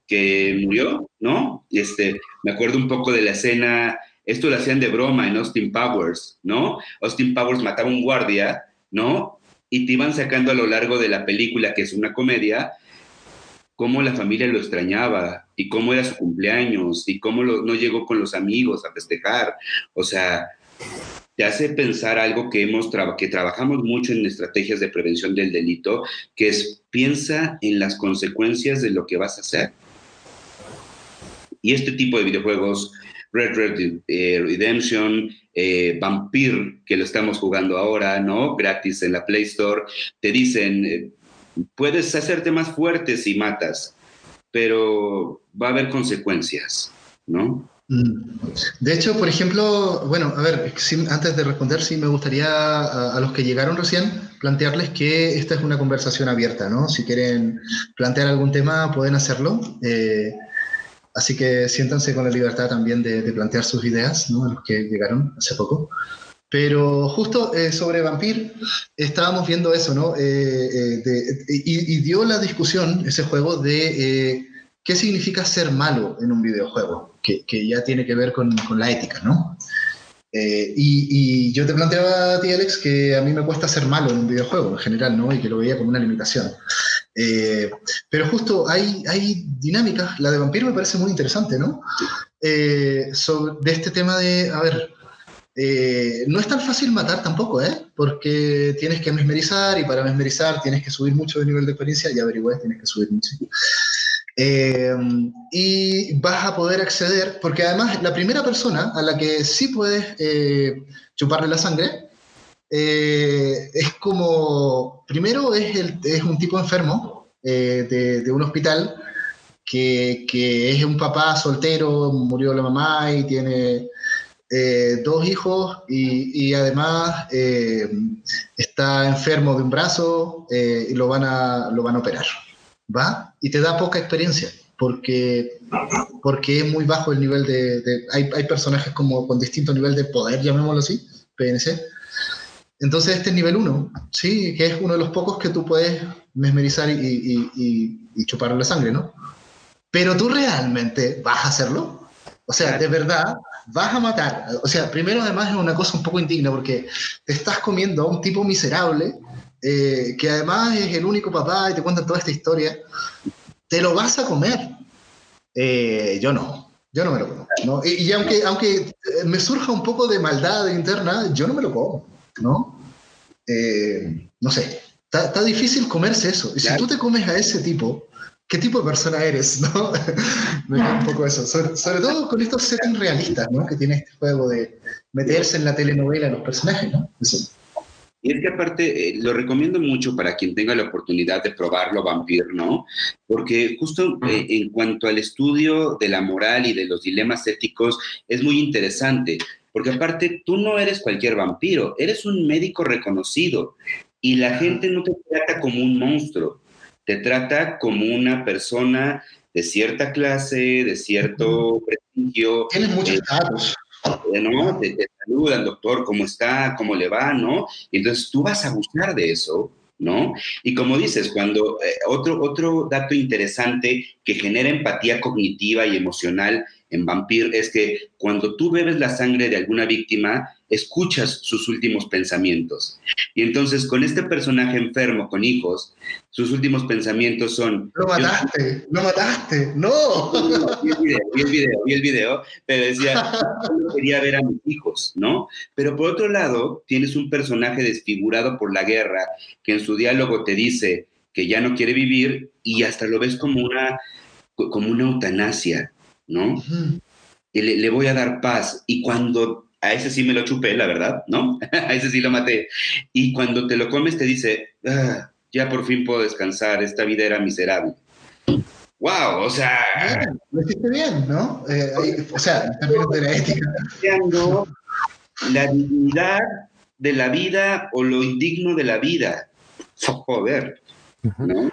que murió, ¿no? Este, me acuerdo un poco de la escena, esto lo hacían de broma en Austin Powers, ¿no? Austin Powers mataba a un guardia, ¿no? y te iban sacando a lo largo de la película, que es una comedia, cómo la familia lo extrañaba y cómo era su cumpleaños y cómo no llegó con los amigos a festejar. O sea, te hace pensar algo que hemos que trabajamos mucho en estrategias de prevención del delito, que es piensa en las consecuencias de lo que vas a hacer. Y este tipo de videojuegos Red Red eh, Redemption, eh, Vampir, que lo estamos jugando ahora, ¿no? Gratis en la Play Store. Te dicen, eh, puedes hacerte más fuerte si matas, pero va a haber consecuencias, ¿no? Mm. De hecho, por ejemplo, bueno, a ver, antes de responder, sí me gustaría a, los que llegaron recién plantearles que esta es una conversación abierta, ¿no? Si quieren plantear algún tema, pueden hacerlo. Así que siéntanse con la libertad también de, plantear sus ideas, ¿no? los que llegaron hace poco. Pero justo eh, sobre Vampir estábamos viendo eso, ¿no? Eh, eh, y, dio la discusión, ese juego, de qué significa ser malo en un videojuego, que, que ya tiene que ver con, con la ética, ¿no? y, y, yo te planteaba a ti, Alex, que a mí me cuesta ser malo en un videojuego en general, ¿no? Y que lo veía como una limitación. Eh, pero justo hay, hay dinámicas, la de vampiro me parece muy interesante, ¿no? Eh, sobre, de este tema de, a ver, eh, no es tan fácil matar tampoco, ¿eh? Porque tienes que mesmerizar y para mesmerizar tienes que subir mucho de nivel de experiencia y averiguar, tienes que subir mucho. y vas a poder acceder, porque además la primera persona a la que sí puedes chuparle la sangre eh, es como, primero es, el, es un tipo enfermo eh, de, un hospital que, que, es un papá soltero, murió la mamá y tiene eh, dos hijos y, y además está enfermo de un brazo y lo van, a, lo van a operar. ¿Va? Y te da poca experiencia porque, porque es muy bajo el nivel de... de hay, hay personajes como con distinto nivel de poder, llamémoslo así, PNC, entonces este es nivel 1, ¿sí? Que es uno de los pocos que tú puedes mesmerizar y, y, chupar la sangre, ¿no? Pero tú realmente vas a hacerlo. O sea, de verdad, vas a matar. O sea, primero además es una cosa un poco indigna porque te estás comiendo a un tipo miserable eh, que además es el único papá y te cuentan toda esta historia. Te lo vas a comer. Eh, yo no. Yo no me lo como. ¿no? Y, y, aunque, aunque me surja un poco de maldad interna, yo no me lo como. ¿No? Eh, no sé, está difícil comerse eso. Y si tú te comes a ese tipo, ¿qué tipo de persona eres? ¿no? Me da un poco eso. Sobre, todo con estos settings realistas, ¿no? Que tiene este juego de meterse en la telenovela los personajes, ¿no? Y es que aparte, eh, lo recomiendo mucho para quien tenga la oportunidad de probarlo, Vampir, ¿no? Porque justo eh, en cuanto al estudio de la moral y de los dilemas éticos, es muy interesante. Porque aparte, tú no eres cualquier vampiro, eres un médico reconocido y la gente no te trata como un monstruo, te trata como una persona de cierta clase, de cierto prestigio. Tienes muchos eh, datos. Eh, ¿no? Te, saludan, doctor, ¿cómo está? ¿Cómo le va? ¿no? Y entonces tú vas a buscar de eso ¿no? Y como dices, cuando eh, otro, otro dato interesante que genera empatía cognitiva y emocional en Vampir es que cuando tú bebes la sangre de alguna víctima, escuchas sus últimos pensamientos. Y entonces con este personaje enfermo, con hijos, sus últimos pensamientos son... Lo mataste, lo mataste, no. Vi el video, vi el video, vi el video, pero decía, yo quería ver a mis hijos, ¿no? Pero por otro lado, tienes un personaje desfigurado por la guerra que en su diálogo te dice que ya no quiere vivir y hasta lo ves como una, como una eutanasia, ¿no? Y le, le voy a dar paz. Y cuando a ese sí me lo chupé, la verdad, ¿no? a ese sí lo maté. Y cuando te lo comes te dice, ah, ya por fin puedo descansar, esta vida era miserable. ¡Wow! O sea... Lo hiciste bien, ¿no? Eh, o sea, en términos de la ética. La dignidad de la vida o lo indigno de la vida. Joder. ¿no?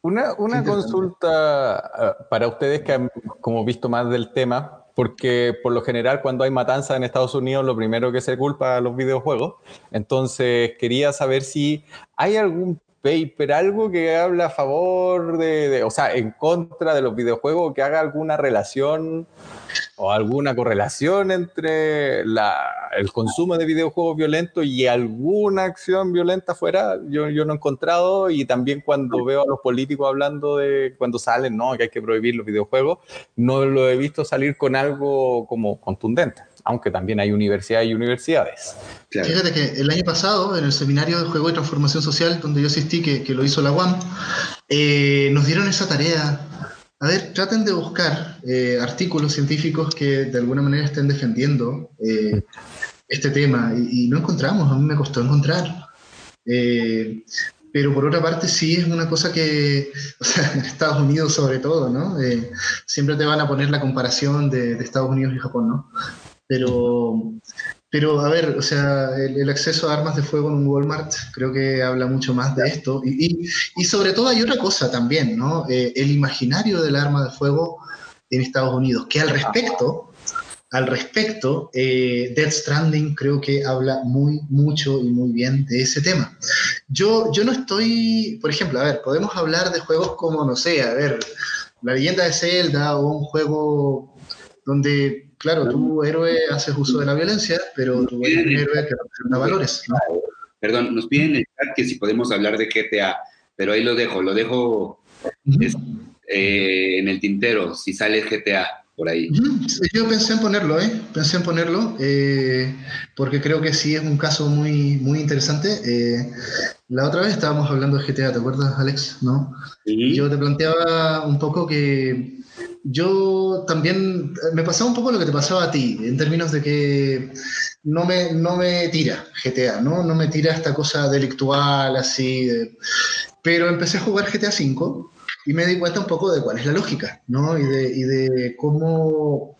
Una, una consulta uh, para ustedes que han como visto más del tema porque por lo general cuando hay matanza en Estados Unidos lo primero que se culpa a los videojuegos. Entonces quería saber si hay algún paper, algo que habla a favor de, o sea, en contra de los videojuegos, que haga alguna relación o alguna correlación entre el consumo de videojuegos violentos y alguna acción violenta fuera, yo, yo no he encontrado. Y también cuando veo a los políticos hablando de cuando salen, no, que hay que prohibir los videojuegos, no lo he visto salir con algo como contundente aunque también hay universidades y universidades. Fíjate que el año pasado, en el seminario de Juego y Transformación Social, donde yo asistí, que, que lo hizo la UAM, eh, nos dieron esa tarea a ver, traten de buscar eh, artículos científicos que de alguna manera estén defendiendo eh, este tema y, no encontramos, a mí me costó encontrar. Eh, pero por otra parte sí es una cosa que, o sea, en Estados Unidos sobre todo, ¿no? siempre te van a poner la comparación de, de, Estados Unidos y Japón, ¿no? Pero pero, a ver, o sea, el, acceso a armas de fuego en un Walmart creo que habla mucho más de esto. Y, y, sobre todo hay otra cosa también, ¿no? Eh, el imaginario del arma de fuego en Estados Unidos, que al respecto, al respecto, eh, Death Stranding creo que habla muy, mucho y muy bien de ese tema. Yo, yo no estoy, por ejemplo, a ver, podemos hablar de juegos como, no sé, a ver, La leyenda de Zelda o un juego donde claro, tu héroe haces uso de la violencia, pero tu héroe que representa valores. Perdón, nos piden en el chat que si podemos hablar de GTA, pero ahí lo dejo, lo dejo eh, en el tintero, si sale GTA por ahí. Yo pensé en ponerlo, ¿eh? Pensé en ponerlo, eh, porque creo que sí es un caso muy, muy interesante. Eh, la otra vez estábamos hablando de GTA, ¿te acuerdas, Alex? ¿No? Yo te planteaba un poco que yo también me pasaba un poco lo que te pasaba a ti, en términos de que no me, no me tira GTA, ¿no? No me tira esta cosa delictual así. Pero empecé a jugar GTA V y me di cuenta un poco de cuál es la lógica, ¿no? Y de, y de cómo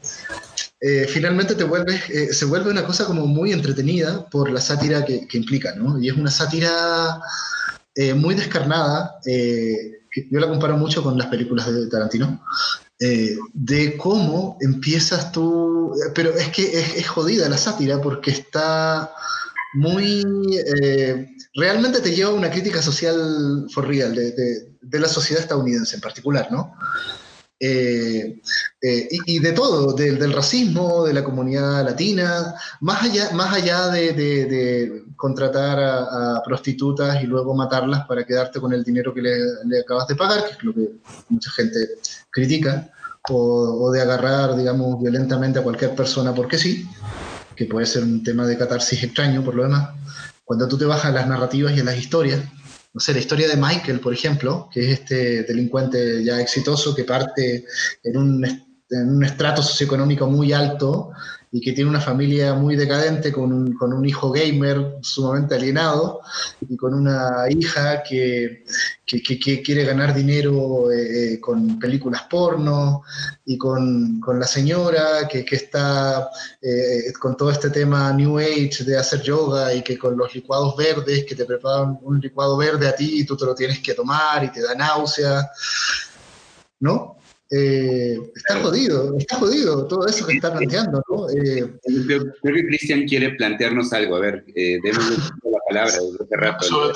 eh, finalmente te vuelves, eh, se vuelve una cosa como muy entretenida por la sátira que, que implica, ¿no? Y es una sátira eh, muy descarnada. yo la comparo mucho con las películas de Tarantino. Eh, de cómo empiezas tú, pero es que es, jodida la sátira porque está muy, eh, realmente te lleva a una crítica social for real de, de, la sociedad estadounidense en particular, ¿no? Eh, y, de todo, del racismo, de la comunidad latina, más allá, más allá de, contratar a, prostitutas y luego matarlas para quedarte con el dinero que le, le, acabas de pagar, que es lo que mucha gente critica, o, de agarrar, digamos, violentamente a cualquier persona porque sí, que puede ser un tema de catarsis extraño por lo demás. Cuando tú te bajas a las narrativas y a las historias, no sé, la historia de Michael, por ejemplo, que es este delincuente ya exitoso que parte en un, en un estrato socioeconómico muy alto y que tiene una familia muy decadente con un, con un hijo gamer sumamente alienado y con una hija que, que, quiere ganar dinero eh, eh, con películas porno y con, con la señora que, está eh, con todo este tema New Age de hacer yoga y que con los licuados verdes, que te preparan un licuado verde a ti y tú te lo tienes que tomar y te da náusea, ¿no? Eh, está jodido, está jodido todo eso que está planteando, ¿no? Eh, creo, que Cristian quiere plantearnos algo. A ver, eh, démosle la palabra desde rato.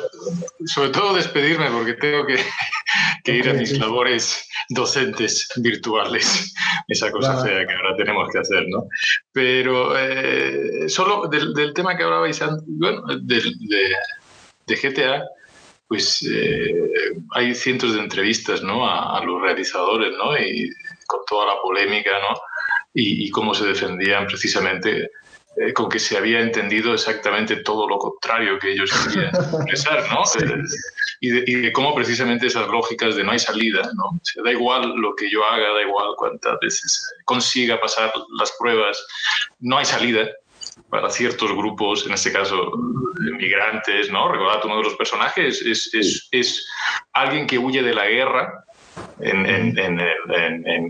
Sobre, todo despedirme porque tengo que, ir a mis labores docentes virtuales, esa cosa fea que ahora tenemos que hacer, ¿no? Pero eh, solo del, tema que hablabais, bueno, de, de, GTA, pues eh, hay cientos de entrevistas, ¿no? A, a, los realizadores, ¿no? Y con toda la polémica, ¿no? Y, y cómo se defendían precisamente eh, con que se había entendido exactamente todo lo contrario que ellos querían expresar, ¿no? Eh, y, de, cómo precisamente esas lógicas de no hay salida, ¿no? da igual lo que yo haga, da igual cuántas veces consiga pasar las pruebas, no hay salida para ciertos grupos, en este caso migrantes, ¿no? Recordad, uno de los personajes es, es, es alguien que huye de la guerra, en, en, en, en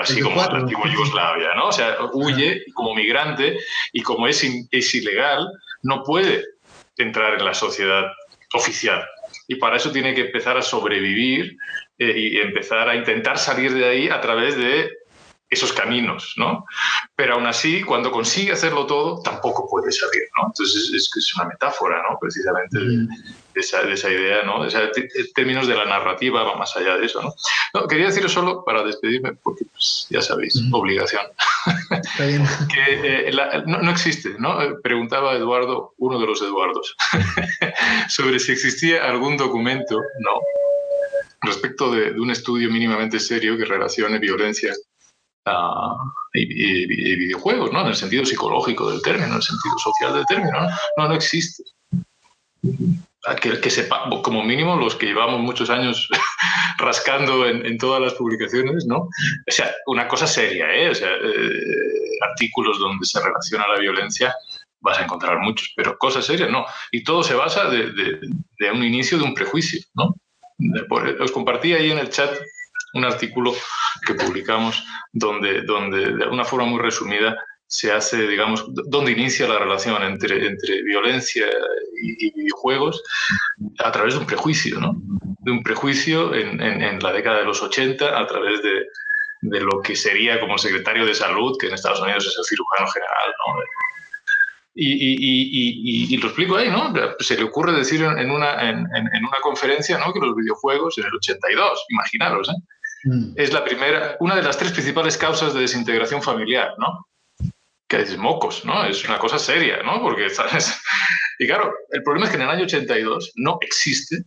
así, como la antigua Yugoslavia, ¿no? O sea, huye como migrante y como es, es ilegal, no puede entrar en la sociedad oficial. Y para eso tiene que empezar a sobrevivir eh, y empezar a intentar salir de ahí a través de esos caminos, ¿no? Pero aún así, cuando consigue hacerlo todo, tampoco puede salir, ¿no? Entonces es, es una metáfora, ¿no? Precisamente de, esa, de esa, idea, ¿no? O sea, términos de la narrativa va más allá de eso, ¿no? no quería decir solo para despedirme, porque pues, ya sabéis, obligación. que eh, no, no, existe, ¿no? Preguntaba Eduardo, uno de los Eduardos, sobre si existía algún documento, ¿no? Respecto de, de un estudio mínimamente serio que relacione violencia y, videojuegos, ¿no? En el sentido psicológico del término, en el sentido social del término, ¿no? No, existe. Que, que sepa, como mínimo los que llevamos muchos años rascando en, todas las publicaciones, ¿no? O sea, una cosa seria, ¿eh? O sea, eh, artículos donde se relaciona la violencia, vas a encontrar muchos, pero cosas serias no. Y todo se basa de, un inicio de un prejuicio, ¿no? Os compartí ahí en el chat un artículo que publicamos donde, donde de una forma muy resumida se hace, digamos, donde inicia la relación entre, entre violencia y, videojuegos a través de un prejuicio, ¿no? De un prejuicio en, en, la década de los 80 a través de, de, lo que sería como secretario de salud, que en Estados Unidos es el cirujano general, ¿no? Y, y, y, lo explico ahí, ¿no? Se le ocurre decir en una, en, una conferencia, ¿no? Que los videojuegos en el 82, imaginaros, ¿eh? Mm. es la primera, una de las tres principales causas de desintegración familiar, ¿no? Que es mocos, ¿no? Es una cosa seria, ¿no? Porque. Y claro, el problema es que en el año 82 no existe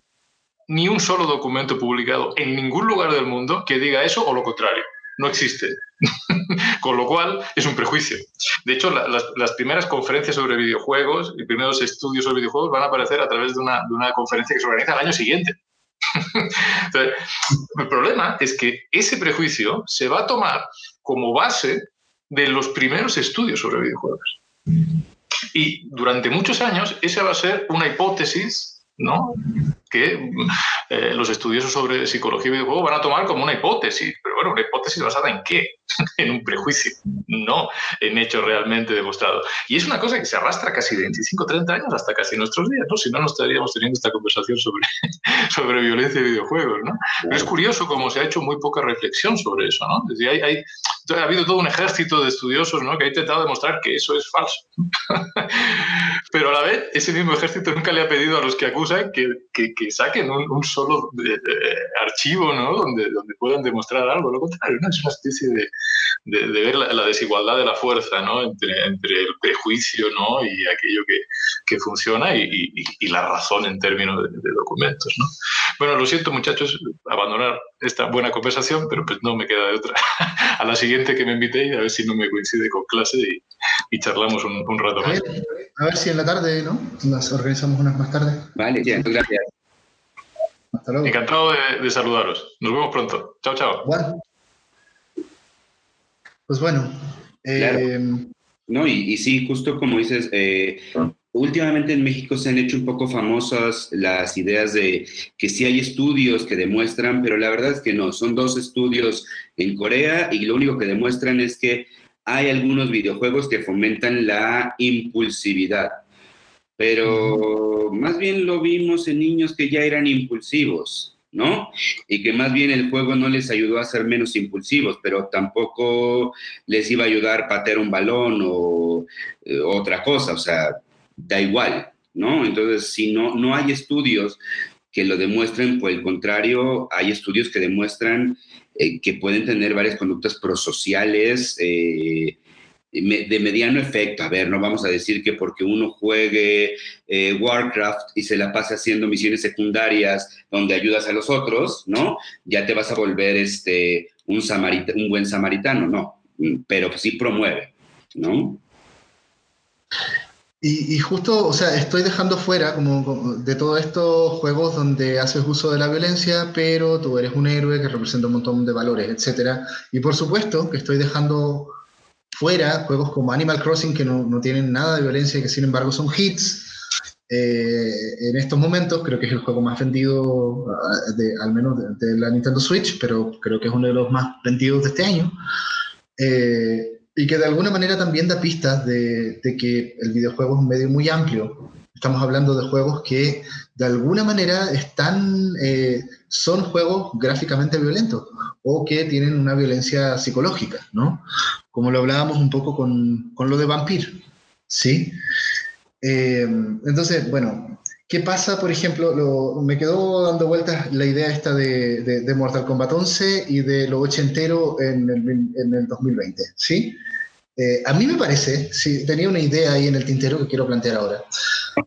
ni un solo documento publicado en ningún lugar del mundo que diga eso o lo contrario. No existe. Con lo cual es un prejuicio. De hecho, las, las, primeras conferencias sobre videojuegos y primeros estudios sobre videojuegos van a aparecer a través de una, de una conferencia que se organiza al año siguiente el problema es que ese prejuicio se va a tomar como base de los primeros estudios sobre videojuegos. Y durante muchos años esa va a ser una hipótesis ¿no? Que eh, los estudiosos sobre psicología y videojuegos van a tomar como una hipótesis. Pero bueno, ¿una hipótesis basada en qué? en un prejuicio, no en hechos realmente demostrados. Y es una cosa que se arrastra casi 25, 30 años hasta casi nuestros días, ¿no? Si no, no estaríamos teniendo esta conversación sobre, sobre violencia y videojuegos, ¿no? Pero es curioso cómo se ha hecho muy poca reflexión sobre eso, ¿no? Es decir, hay, hay, ha habido todo un ejército de estudiosos, ¿no? Que ha intentado demostrar que eso es falso. Pero a la vez, ese mismo ejército nunca le ha pedido a los que acusan que, que, que saquen un, un solo de, de, archivo, ¿no? Donde, donde puedan demostrar algo. Lo contrario, ¿no? Es una especie de, de, de ver la, la, desigualdad de la fuerza, ¿no? Entre, entre el prejuicio, ¿no? Y aquello que, que funciona y, y, y, la razón en términos de, de, documentos, ¿no? Bueno, lo siento, muchachos, abandonar esta buena conversación, pero pues no me queda de otra. a la siguiente que me invité, a ver si no me coincide con clase y, y charlamos un, un rato más. A ver, a ver, si en la tarde, ¿no? Nos organizamos unas más tarde. Vale, bien, gracias. Hasta luego. Encantado de, de, saludaros. Nos vemos pronto. Chao, chao. Bueno. Pues bueno. Eh, claro. No, y, y, sí, justo como dices, eh, últimamente en México se han hecho un poco famosas las ideas de que sí hay estudios que demuestran, pero la verdad es que no, son dos estudios en Corea y lo único que demuestran es que hay algunos videojuegos que fomentan la impulsividad, pero más bien lo vimos en niños que ya eran impulsivos. ¿no? Y que más bien el juego no les ayudó a ser menos impulsivos, pero tampoco les iba a ayudar a patear un balón o eh, otra cosa, o sea, da igual, ¿no? Entonces, si no, no hay estudios que lo demuestren, por el contrario, hay estudios que demuestran eh, que pueden tener varias conductas prosociales eh, de mediano efecto. A ver, no vamos a decir que porque uno juegue eh, Warcraft y se la pase haciendo misiones secundarias donde ayudas a los otros, ¿no? Ya te vas a volver este, un, un buen samaritano, no, pero sí promueve, ¿no? Y, justo, o sea, estoy dejando fuera como, de todos estos juegos donde haces uso de la violencia, pero tú eres un héroe que representa un montón de valores, etc. Y por supuesto que estoy dejando fuera juegos como Animal Crossing que no, no tienen nada de violencia y que sin embargo son hits. Eh, en estos momentos creo que es el juego más vendido, ah, de, al menos de, la Nintendo Switch, pero creo que es uno de los más vendidos de este año. Eh, y que de alguna manera también da pistas de, que el videojuego es un medio muy amplio. Estamos hablando de juegos que de alguna manera están, eh, son juegos gráficamente violentos o que tienen una violencia psicológica, ¿no? Como lo hablábamos un poco con, con lo de Vampir, ¿sí? Eh, entonces, bueno, ¿qué pasa, por ejemplo? me quedó dando vueltas la idea esta de, de, Mortal Kombat 11 y de lo ochentero en el, en el 2020, ¿sí? Eh, a mí me parece, sí, tenía una idea ahí en el tintero que quiero plantear ahora,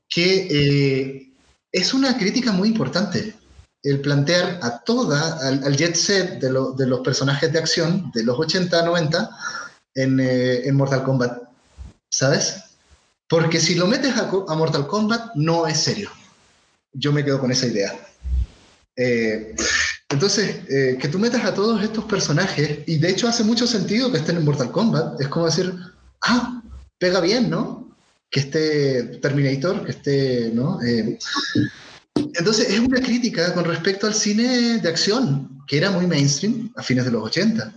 que eh, es una crítica muy importante el plantear a toda, al, jet set de, los personajes de acción de los 80, 90 en, eh, en Mortal Kombat, ¿sabes? Porque si lo metes a, a, Mortal Kombat, no es serio. Yo me quedo con esa idea. Entonces, eh, que tú metas a todos estos personajes, y de hecho hace mucho sentido que estén en Mortal Kombat, es como decir, ah, pega bien, ¿no? Que esté Terminator, que esté, ¿no? Entonces, es una crítica con respecto al cine de acción, que era muy mainstream a fines de los 80,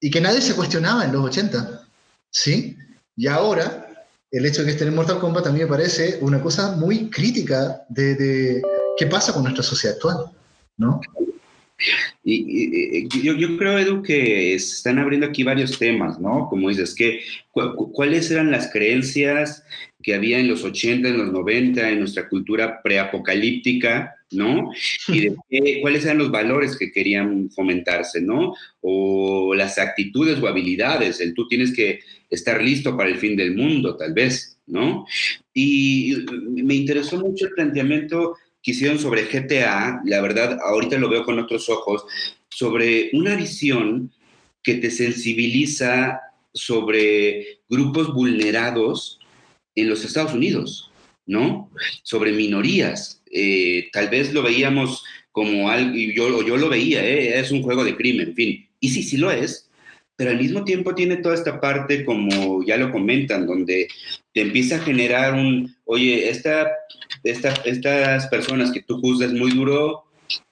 y que nadie se cuestionaba en los 80, ¿sí? Y ahora, el hecho de que estén en Mortal Kombat a me parece una cosa muy crítica de, qué pasa con nuestra sociedad actual, ¿no? Y, yo, yo, creo, Edu, que se están abriendo aquí varios temas, ¿no? Como dices, que, ¿cuáles eran las creencias que había en los 80, en los 90, en nuestra cultura preapocalíptica, ¿no? Y de cuáles eran los valores que querían fomentarse, ¿no? O las actitudes o habilidades, el tú tienes que estar listo para el fin del mundo, tal vez, ¿no? Y me interesó mucho el planteamiento que hicieron sobre GTA, la verdad, ahorita lo veo con otros ojos, sobre una visión que te sensibiliza sobre grupos vulnerados en los Estados Unidos, ¿no? Sobre minorías. Eh, tal vez lo veíamos como algo, yo, yo lo veía, ¿eh? es un juego de crimen, en fin. Y sí, sí lo es, pero al mismo tiempo tiene toda esta parte, como ya lo comentan, donde te empieza a generar un, oye, esta, estas personas que tú juzgas muy duro,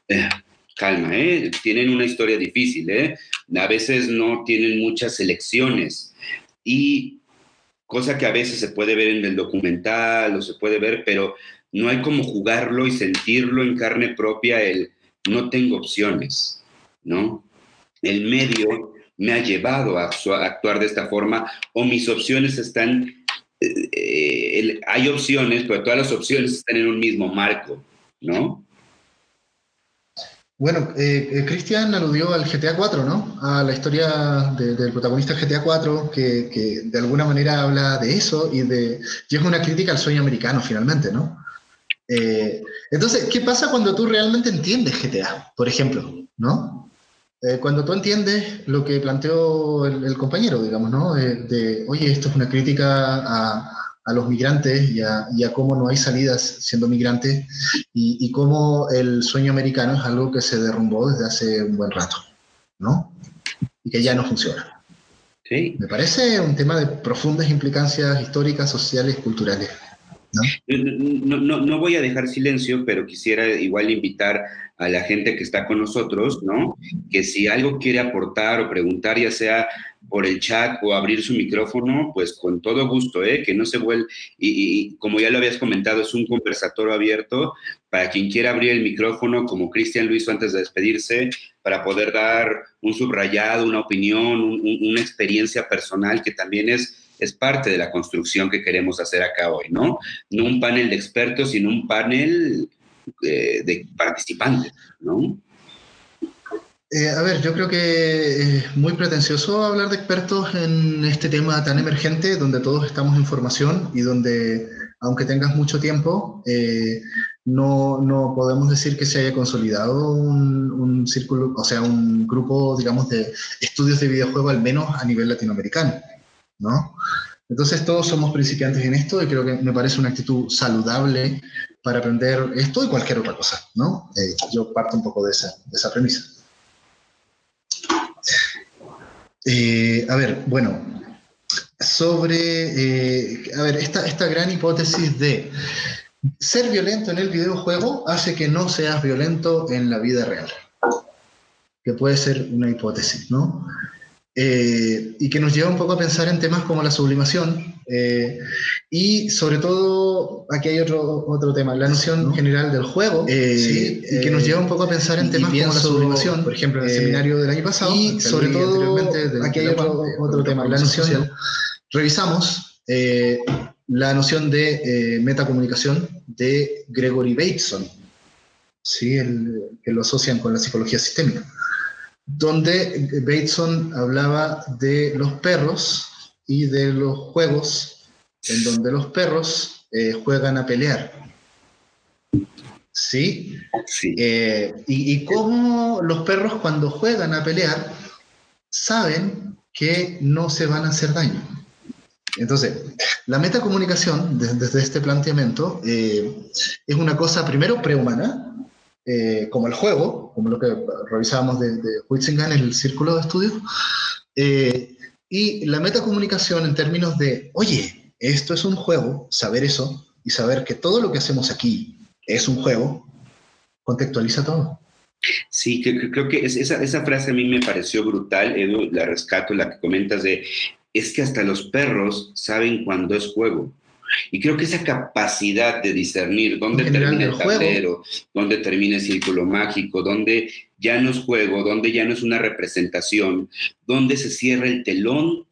eh, calma, ¿eh? tienen una historia difícil, ¿eh? a veces no tienen muchas elecciones y cosa que a veces se puede ver en el documental o se puede ver, pero no hay como jugarlo y sentirlo en carne propia el no tengo opciones, ¿no? El medio me ha llevado a, actuar de esta forma o mis opciones están, eh, eh, hay opciones, pero todas las opciones están en un mismo marco, ¿no? Bueno, eh, Cristian aludió al GTA 4, ¿no? A la historia del protagonista GTA 4, que, de alguna manera habla de eso y, de, y es una crítica al sueño americano, finalmente, ¿no? entonces, ¿qué pasa cuando tú realmente entiendes GTA, por ejemplo, ¿no? Eh, cuando tú entiendes lo que planteó el, compañero, digamos, ¿no? De, oye, esto es una crítica a, a los migrantes y a, y a, cómo no hay salidas siendo migrantes y, y, cómo el sueño americano es algo que se derrumbó desde hace un buen rato, ¿no? Y que ya no funciona. Sí. Me parece un tema de profundas implicancias históricas, sociales, culturales. ¿No? No, no, voy a dejar silencio, pero quisiera igual invitar a la gente que está con nosotros, ¿no? Que si algo quiere aportar o preguntar, ya sea por el chat o abrir su micrófono, pues con todo gusto, ¿eh? Que no se vuelva, y, como ya lo habías comentado, es un conversatorio abierto para quien quiera abrir el micrófono, como Cristian lo hizo antes de despedirse, para poder dar un subrayado, una opinión, una experiencia personal que también es es parte de la construcción que queremos hacer acá hoy, ¿no? No un panel de expertos, sino un panel eh, de participantes, ¿no? Eh, a ver, yo creo que es muy pretencioso hablar de expertos en este tema tan emergente, donde todos estamos en formación y donde, aunque tengas mucho tiempo, eh, no, no, podemos decir que se haya consolidado un, un, círculo, o sea, un grupo, digamos, de estudios de videojuego, al menos a nivel latinoamericano, ¿no? Entonces todos somos principiantes en esto y creo que me parece una actitud saludable para aprender esto y cualquier otra cosa, ¿no? Eh, yo parto un poco de esa, de esa premisa. Eh, a ver, bueno, sobre, eh, a ver, esta, esta gran hipótesis de ser violento en el videojuego hace que no seas violento en la vida real, que puede ser una hipótesis, ¿no? Eh, y que nos lleva un poco a pensar en temas como la sublimación eh, y sobre todo, aquí hay otro, otro tema, la noción general del juego, eh, y que nos lleva un poco a pensar en temas como la sublimación, por ejemplo, en el seminario del año pasado, y sobre todo, aquí hay otro, otro tema, la noción, revisamos la noción de metacomunicación de Gregory Bateson, ¿sí? El, que lo asocian con la psicología sistémica donde Bateson hablaba de los perros y de los juegos en donde los perros eh, juegan a pelear. ¿Sí? sí. Eh, y, y cómo los perros cuando juegan a pelear saben que no se van a hacer daño. Entonces, la metacomunicación, desde, desde este planteamiento, eh, es una cosa primero prehumana, eh, como el juego, como lo que revisábamos de, de en el círculo de estudios, eh, y la metacomunicación en términos de, oye, esto es un juego, saber eso y saber que todo lo que hacemos aquí es un juego, contextualiza todo. Sí, creo que esa, esa frase a mí me pareció brutal, Edu, la rescato, la que comentas de, es que hasta los perros saben cuando es juego. Y creo que esa capacidad de discernir dónde termina el tablero, dónde termina el círculo mágico, dónde ya no es juego, dónde ya no es una representación, dónde se cierra el telón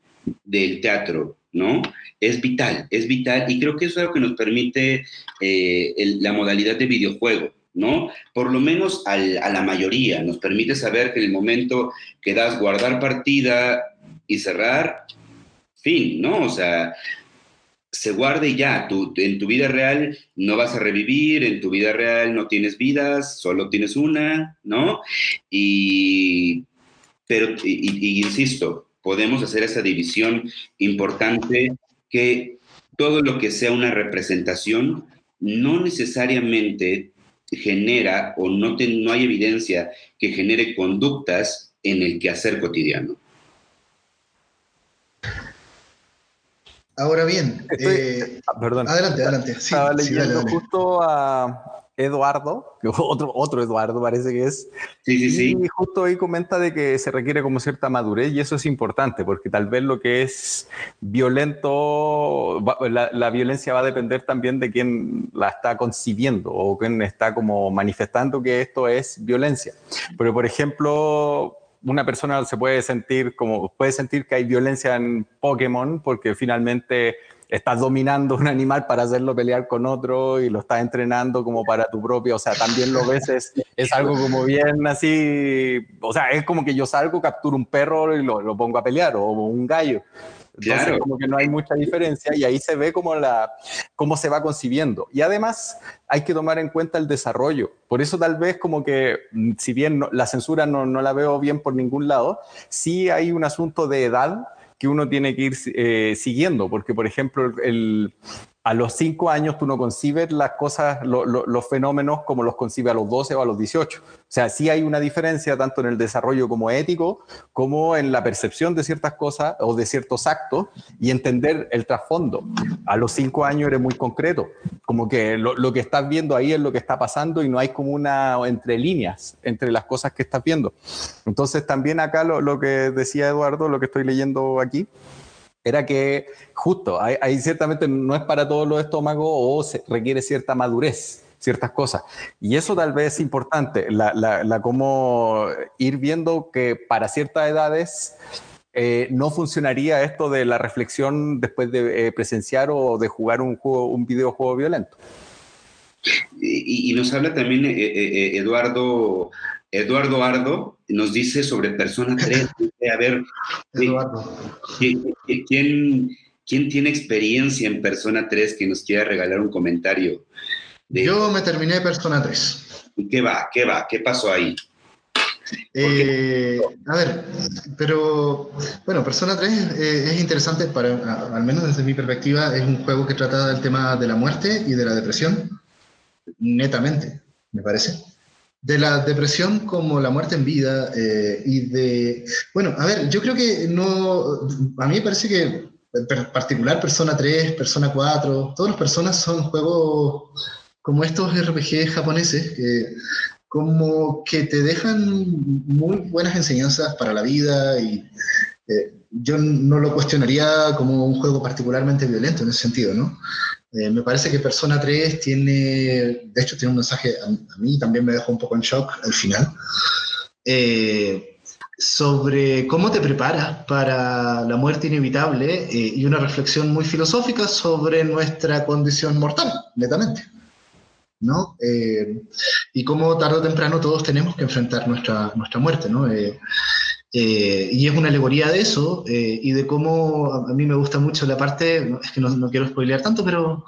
del teatro, ¿no? Es vital, es vital y creo que eso es lo que nos permite eh, el, la modalidad de videojuego, ¿no? Por lo menos al, a la mayoría, nos permite saber que en el momento que das guardar partida y cerrar, fin, ¿no? O sea, se guarde ya. Tú, en tu vida real no vas a revivir, en tu vida real no tienes vidas, solo tienes una, ¿no? Y, pero, y, y, insisto, podemos hacer esa división importante que todo lo que sea una representación no necesariamente genera o no, te, no hay evidencia que genere conductas en el quehacer cotidiano. Ahora bien, Estoy, eh, ah, perdón. adelante, adelante. Sí, Estaba leyendo sí, dale, dale. justo a Eduardo, que otro, otro Eduardo parece que es. Sí, sí, sí. Y justo ahí comenta de que se requiere como cierta madurez y eso es importante porque tal vez lo que es violento, la, la violencia va a depender también de quién la está concibiendo o quién está como manifestando que esto es violencia. Pero por ejemplo, una persona se puede sentir como puede sentir que hay violencia en Pokémon porque finalmente estás dominando un animal para hacerlo pelear con otro y lo estás entrenando como para tu propio, o sea, también lo ves, es, es algo como bien así, o sea, es como que yo salgo, capturo un perro y lo, lo pongo a pelear o un gallo. Entonces, claro. como que no hay mucha diferencia y ahí se ve cómo, la, cómo se va concibiendo. Y además hay que tomar en cuenta el desarrollo. Por eso tal vez como que, si bien no, la censura no, no, la veo bien por ningún lado, sí hay un asunto de edad que uno tiene que ir eh, siguiendo, porque por ejemplo el, a los 5 años tú no concibes las cosas, lo, lo, los fenómenos como los concibe a los 12 o a los 18. O sea, sí hay una diferencia tanto en el desarrollo como ético, como en la percepción de ciertas cosas o de ciertos actos y entender el trasfondo. A los 5 años eres muy concreto, como que lo, lo, que estás viendo ahí es lo que está pasando y no hay como una entre líneas entre las cosas que estás viendo. Entonces también acá lo, lo que decía Eduardo, lo que estoy leyendo aquí, era que justo, ahí, ciertamente no es para todos los estómagos o se requiere cierta madurez, ciertas cosas. Y eso tal vez es importante, la, la, cómo ir viendo que para ciertas edades eh, no funcionaría esto de la reflexión después de eh, presenciar o de jugar un, juego, un videojuego violento. Y, nos habla también Eduardo, Eduardo Ardo, nos dice sobre Persona 3. A ver, ¿quién, ¿quién tiene experiencia en Persona 3 que nos quiera regalar un comentario? Yo me terminé Persona 3. ¿Y qué va? ¿Qué va? ¿Qué pasó ahí? Eh, a ver, pero bueno, Persona 3 eh, es interesante, para, al menos desde mi perspectiva, es un juego que trata del tema de la muerte y de la depresión, netamente, me parece. De la depresión como la muerte en vida eh, y de... Bueno, a ver, yo creo que no... A mí me parece que particular Persona 3, Persona 4, todas las personas son juegos como estos RPG japoneses que como que te dejan muy buenas enseñanzas para la vida y eh, yo no lo cuestionaría como un juego particularmente violento en ese sentido, ¿no? Eh, me parece que Persona 3 tiene, de hecho tiene un mensaje, a, mí también me dejó un poco en shock al final, eh, sobre cómo te preparas para la muerte inevitable y una reflexión muy filosófica sobre nuestra condición mortal, netamente. ¿no? Eh, y cómo tarde o temprano todos tenemos que enfrentar nuestra, nuestra muerte, ¿no? Eh, eh, y es una alegoría de eso y de cómo a mí me gusta mucho la parte, es que no, quiero spoilear tanto, pero,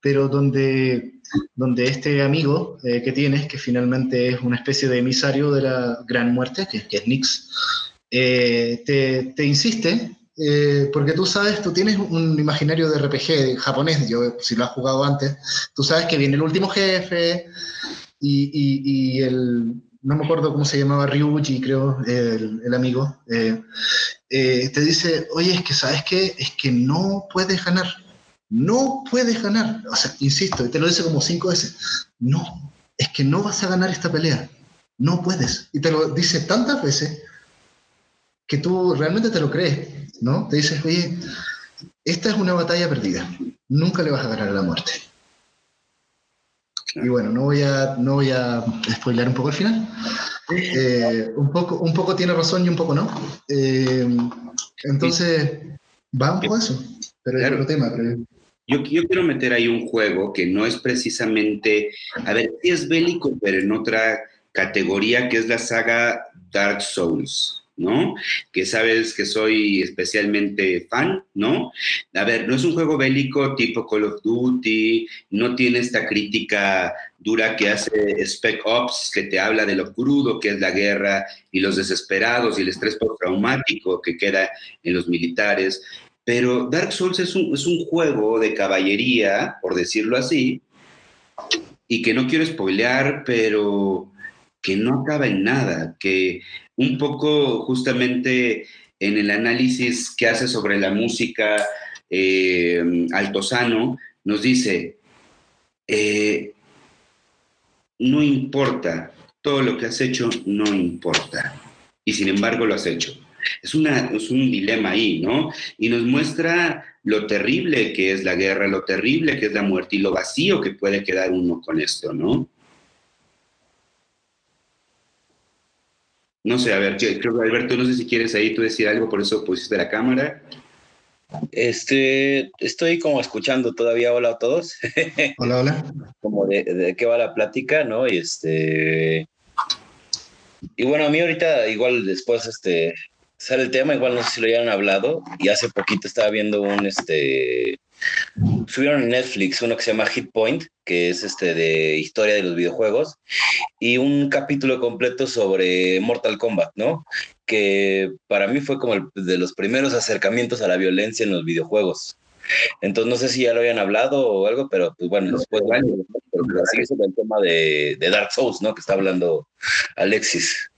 pero donde, donde este amigo que tienes, que finalmente es una especie de emisario de la gran muerte, que, que es Nix, te, te insiste eh, porque tú sabes, tú tienes un imaginario de RPG japonés, yo si lo has jugado antes, tú sabes que viene el último jefe y, y, el, no me acuerdo cómo se llamaba, Ryuji, creo, el, amigo, eh, eh, te dice, oye, es que sabes qué, es que no puedes ganar, no puedes ganar, o sea, insisto, y te lo dice como cinco veces, no, es que no vas a ganar esta pelea, no puedes, y te lo dice tantas veces que tú realmente te lo crees ¿no? Te dices, oye, esta es una batalla perdida, nunca le vas a ganar a la muerte. Y bueno, no voy a, no voy a spoiler un poco al final. Eh, un, poco, un poco tiene razón y un poco no. Eh, entonces, va un poco eso. Pero es otro tema. Yo, yo, quiero meter ahí un juego que no es precisamente, a ver, sí es bélico, pero en otra categoría que es la saga Dark Souls. ¿No? Que sabes que soy especialmente fan, ¿no? A ver, no es un juego bélico tipo Call of Duty, no tiene esta crítica dura que hace Spec Ops, que te habla de lo crudo que es la guerra y los desesperados y el estrés postraumático que queda en los militares. Pero Dark Souls es un, es un juego de caballería, por decirlo así, y que no quiero spoilear, pero que no acaba en nada, que un poco justamente en el análisis que hace sobre la música eh, Altozano, nos dice, eh, no importa, todo lo que has hecho no importa, y sin embargo lo has hecho. Es, una, es un dilema ahí, ¿no? Y nos muestra lo terrible que es la guerra, lo terrible que es la muerte y lo vacío que puede quedar uno con esto, ¿no? No sé, a ver, creo que Alberto, no sé si quieres ahí tú decir algo, por eso pusiste la cámara. Este, estoy como escuchando todavía, hola a todos. Hola, hola. como de, de, qué va la plática, ¿no? Y este, y bueno, a mí ahorita igual después, este, sale el tema, igual no sé si lo hayan hablado, y hace poquito estaba viendo un, este, subieron en Netflix uno que se llama Hit Point, que es este de historia de los videojuegos, y un capítulo completo sobre Mortal Kombat, ¿no? Que para mí fue como el, de los primeros acercamientos a la violencia en los videojuegos. Entonces no sé si ya lo habían hablado o algo, pero pues bueno, después pero sigue siendo el tema de, de, Dark Souls, ¿no? Que está hablando Alexis.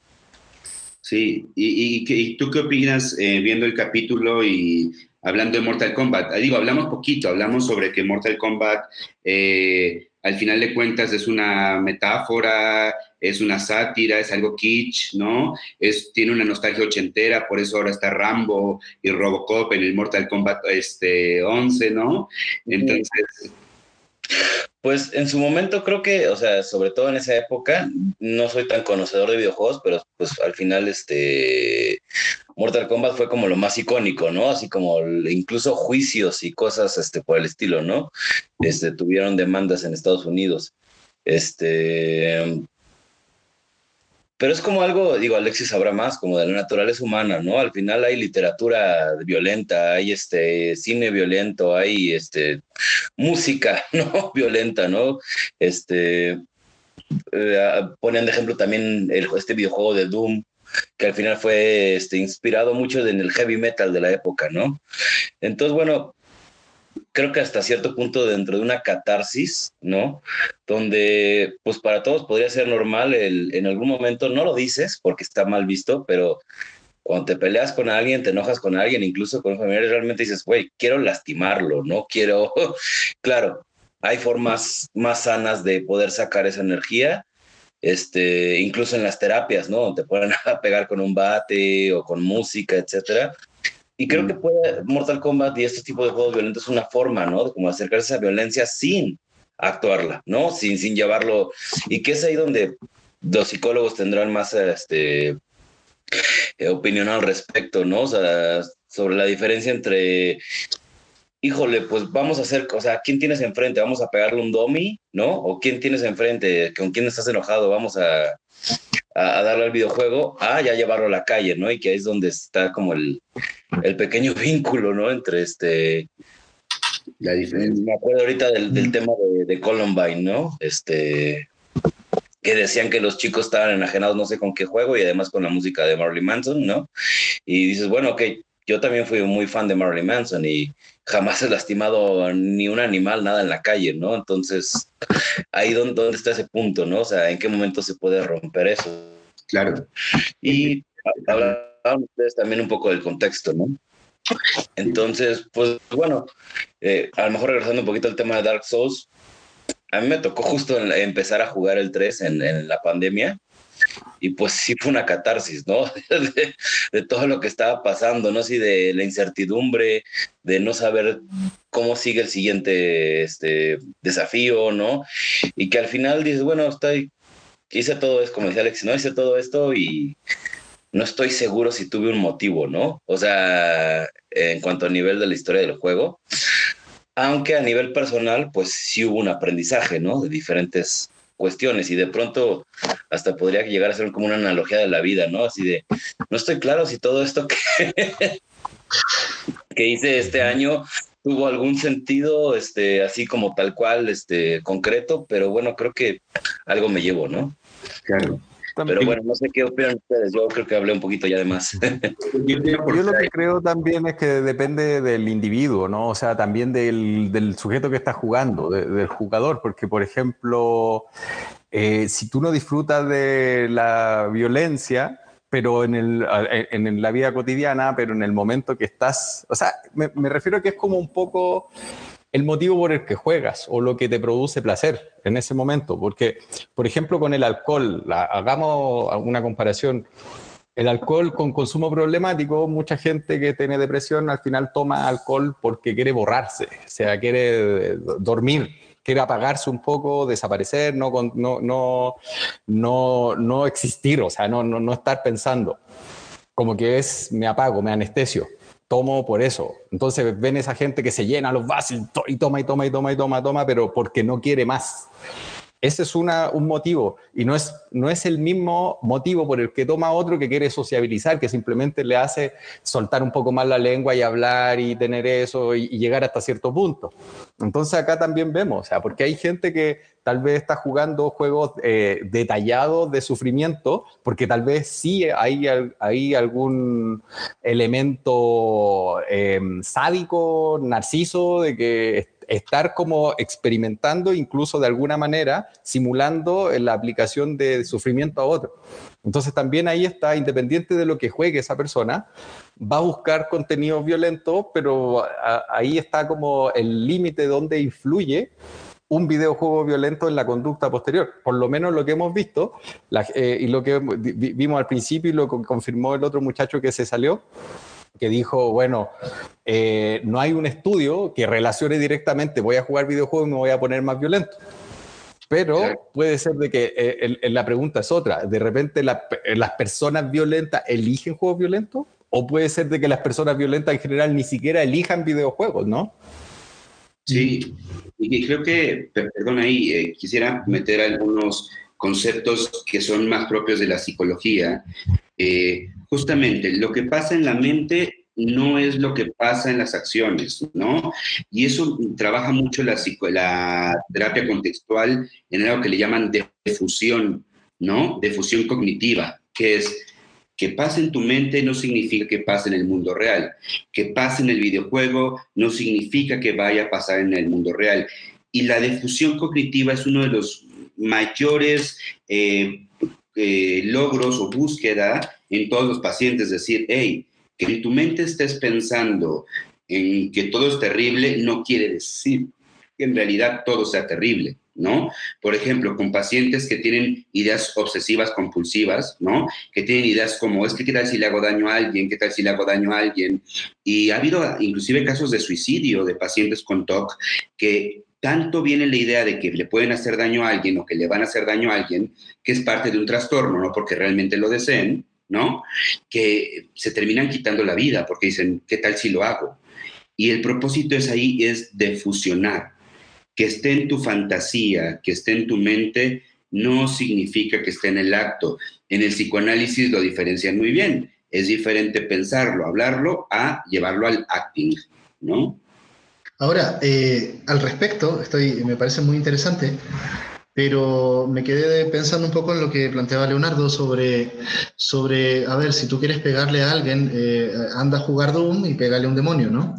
Sí, ¿y, y, tú qué opinas eh, viendo el capítulo y hablando de Mortal Kombat. Ah, digo, hablamos poquito, hablamos sobre que Mortal Kombat, eh, al final de cuentas, es una metáfora, es una sátira, es algo kitsch, ¿no? Es, tiene una nostalgia ochentera, por eso ahora está Rambo y Robocop en el Mortal Kombat este, 11, ¿no? Entonces... Pues en su momento creo que, o sea, sobre todo en esa época, no soy tan conocedor de videojuegos, pero pues al final este Mortal Kombat fue como lo más icónico, ¿no? Así como incluso juicios y cosas este, por el estilo, ¿no? Este, tuvieron demandas en Estados Unidos. Este, pero es como algo, digo, Alexis sabrá más, como de la naturaleza humana, ¿no? Al final hay literatura violenta, hay este cine violento, hay este música, ¿no? Violenta, ¿no? Este eh, ponen de ejemplo también el, este videojuego de Doom, que al final fue este, inspirado mucho en el heavy metal de la época, ¿no? Entonces, bueno, creo que hasta cierto punto dentro de una catarsis, ¿no? Donde, pues para todos podría ser normal el, en algún momento, no lo dices porque está mal visto, pero cuando te peleas con alguien, te enojas con alguien, incluso con familiares, realmente dices, güey, quiero lastimarlo, no quiero, claro, hay formas más sanas de poder sacar esa energía, este, incluso en las terapias, ¿no? Te pueden pegar con un bate o con música, etcétera. Y creo que puede, Mortal Kombat y este tipo de juegos violentos es una forma, ¿no? De como acercarse a esa violencia sin actuarla, ¿no? Sin, sin llevarlo. Y que es ahí donde los psicólogos tendrán más este, eh, opinión al respecto, ¿no? O sea, sobre la diferencia entre híjole, pues vamos a hacer, o sea, ¿quién tienes enfrente? ¿Vamos a pegarle un domi, no? ¿O quién tienes enfrente? ¿Con quién estás enojado? Vamos a, a, darle al videojuego, ah, ya llevarlo a la calle, ¿no? Y que ahí es donde está como el, el pequeño vínculo, ¿no? Entre este... La diferencia. Me acuerdo ahorita del, del tema de, de Columbine, ¿no? Este, que decían que los chicos estaban enajenados no sé con qué juego y además con la música de Marley Manson, ¿no? Y dices, bueno, ok, yo también fui muy fan de Marley Manson y jamás he lastimado ni un animal, nada en la calle, ¿no? Entonces, ahí dónde, está ese punto, ¿no? O sea, ¿en qué momento se puede romper eso? Claro. Y hablaban ustedes también un poco del contexto, ¿no? Entonces, pues bueno, eh, a lo mejor regresando un poquito al tema de Dark Souls, a mí me tocó justo empezar a jugar el 3 en, en la pandemia y pues sí fue una catarsis, ¿no? De, todo lo que estaba pasando, ¿no? Sí, de la incertidumbre, de no saber cómo sigue el siguiente este, desafío, ¿no? Y que al final dices, bueno, estoy, hice todo esto, como decía Alex, ¿no? Hice todo esto y no estoy seguro si tuve un motivo, ¿no? O sea, en cuanto a nivel de la historia del juego, aunque a nivel personal, pues sí hubo un aprendizaje, ¿no? De diferentes cuestiones y de pronto hasta podría llegar a ser como una analogía de la vida, ¿no? Así de, no estoy claro si todo esto que, que hice este año tuvo algún sentido, este, así como tal cual, este, concreto, pero bueno, creo que algo me llevo, ¿no? Claro. Pero bueno, no sé qué opinan ustedes. Yo creo que hablé un poquito ya de más. Yo lo que creo también es que depende del individuo, ¿no? O sea, también del, del sujeto que está jugando, del jugador. Porque, por ejemplo, eh, si tú no disfrutas de la violencia, pero en, el, en, la vida cotidiana, pero en el momento que estás, o sea, me, me refiero a que es como un poco el motivo por el que juegas o lo que te produce placer en ese momento. Porque, por ejemplo, con el alcohol, hagamos una comparación. El alcohol con consumo problemático, mucha gente que tiene depresión al final toma alcohol porque quiere borrarse, o sea, quiere dormir, quiere apagarse un poco, desaparecer, no, no, no, no, no existir, o sea, no, no, no estar pensando. Como que es, me apago, me anestesio tomo por eso. Entonces ven esa gente que se llena los vasos y toma y toma y toma y toma, toma, pero porque no quiere más. Ese es un motivo y no es, no es el mismo motivo por el que toma otro que quiere sociabilizar, que simplemente le hace soltar un poco más la lengua y hablar y tener eso y, llegar hasta cierto punto. Entonces acá también vemos, o sea, porque hay gente que tal vez está jugando juegos eh, detallados de sufrimiento, porque tal vez sí hay, hay algún elemento eh, sádico, narciso, de que estar como experimentando incluso de alguna manera, simulando la aplicación de sufrimiento a otro. Entonces también ahí está, independiente de lo que juegue esa persona, va a buscar contenido violento, pero ahí está como el límite donde influye un videojuego violento en la conducta posterior. Por lo menos lo que hemos visto eh, y lo que vimos al principio y lo que confirmó el otro muchacho que se salió, que dijo, bueno, eh, no hay un estudio que relacione directamente, voy a jugar videojuegos y me voy a poner más violento. Pero puede ser de que eh, la pregunta es otra. De repente las personas violentas eligen juegos violentos o puede ser de que las personas violentas en general ni siquiera elijan videojuegos, ¿no? Sí, y creo que, perdón ahí, eh, quisiera meter algunos conceptos que son más propios de la psicología. Eh, justamente, lo que pasa en la mente no es lo que pasa en las acciones, ¿no? Y eso trabaja mucho la, la terapia contextual en algo que le llaman defusión, ¿no? Defusión cognitiva, que es que pase en tu mente no significa que pase en el mundo real. Que pase en el videojuego no significa que vaya a pasar en el mundo real. Y la difusión cognitiva es uno de los mayores eh, eh, logros o búsqueda en todos los pacientes. Es decir, hey, que en tu mente estés pensando en que todo es terrible no quiere decir que en realidad todo sea terrible. ¿no? Por ejemplo, con pacientes que tienen ideas obsesivas compulsivas, ¿no? Que tienen ideas como, es que qué tal si le hago daño a alguien, qué tal si le hago daño a alguien. Y ha habido inclusive casos de suicidio de pacientes con TOC que tanto viene la idea de que le pueden hacer daño a alguien o que le van a hacer daño a alguien, que es parte de un trastorno, no porque realmente lo deseen, ¿no? Que se terminan quitando la vida porque dicen, ¿qué tal si lo hago? Y el propósito es ahí, es de fusionar que esté en tu fantasía, que esté en tu mente, no significa que esté en el acto. En el psicoanálisis lo diferencian muy bien. Es diferente pensarlo, hablarlo, a llevarlo al acting, ¿no? Ahora, eh, al respecto, estoy, me parece muy interesante, pero me quedé pensando un poco en lo que planteaba Leonardo sobre, sobre a ver, si tú quieres pegarle a alguien, eh, anda a jugar Doom y pégale a un demonio, ¿no?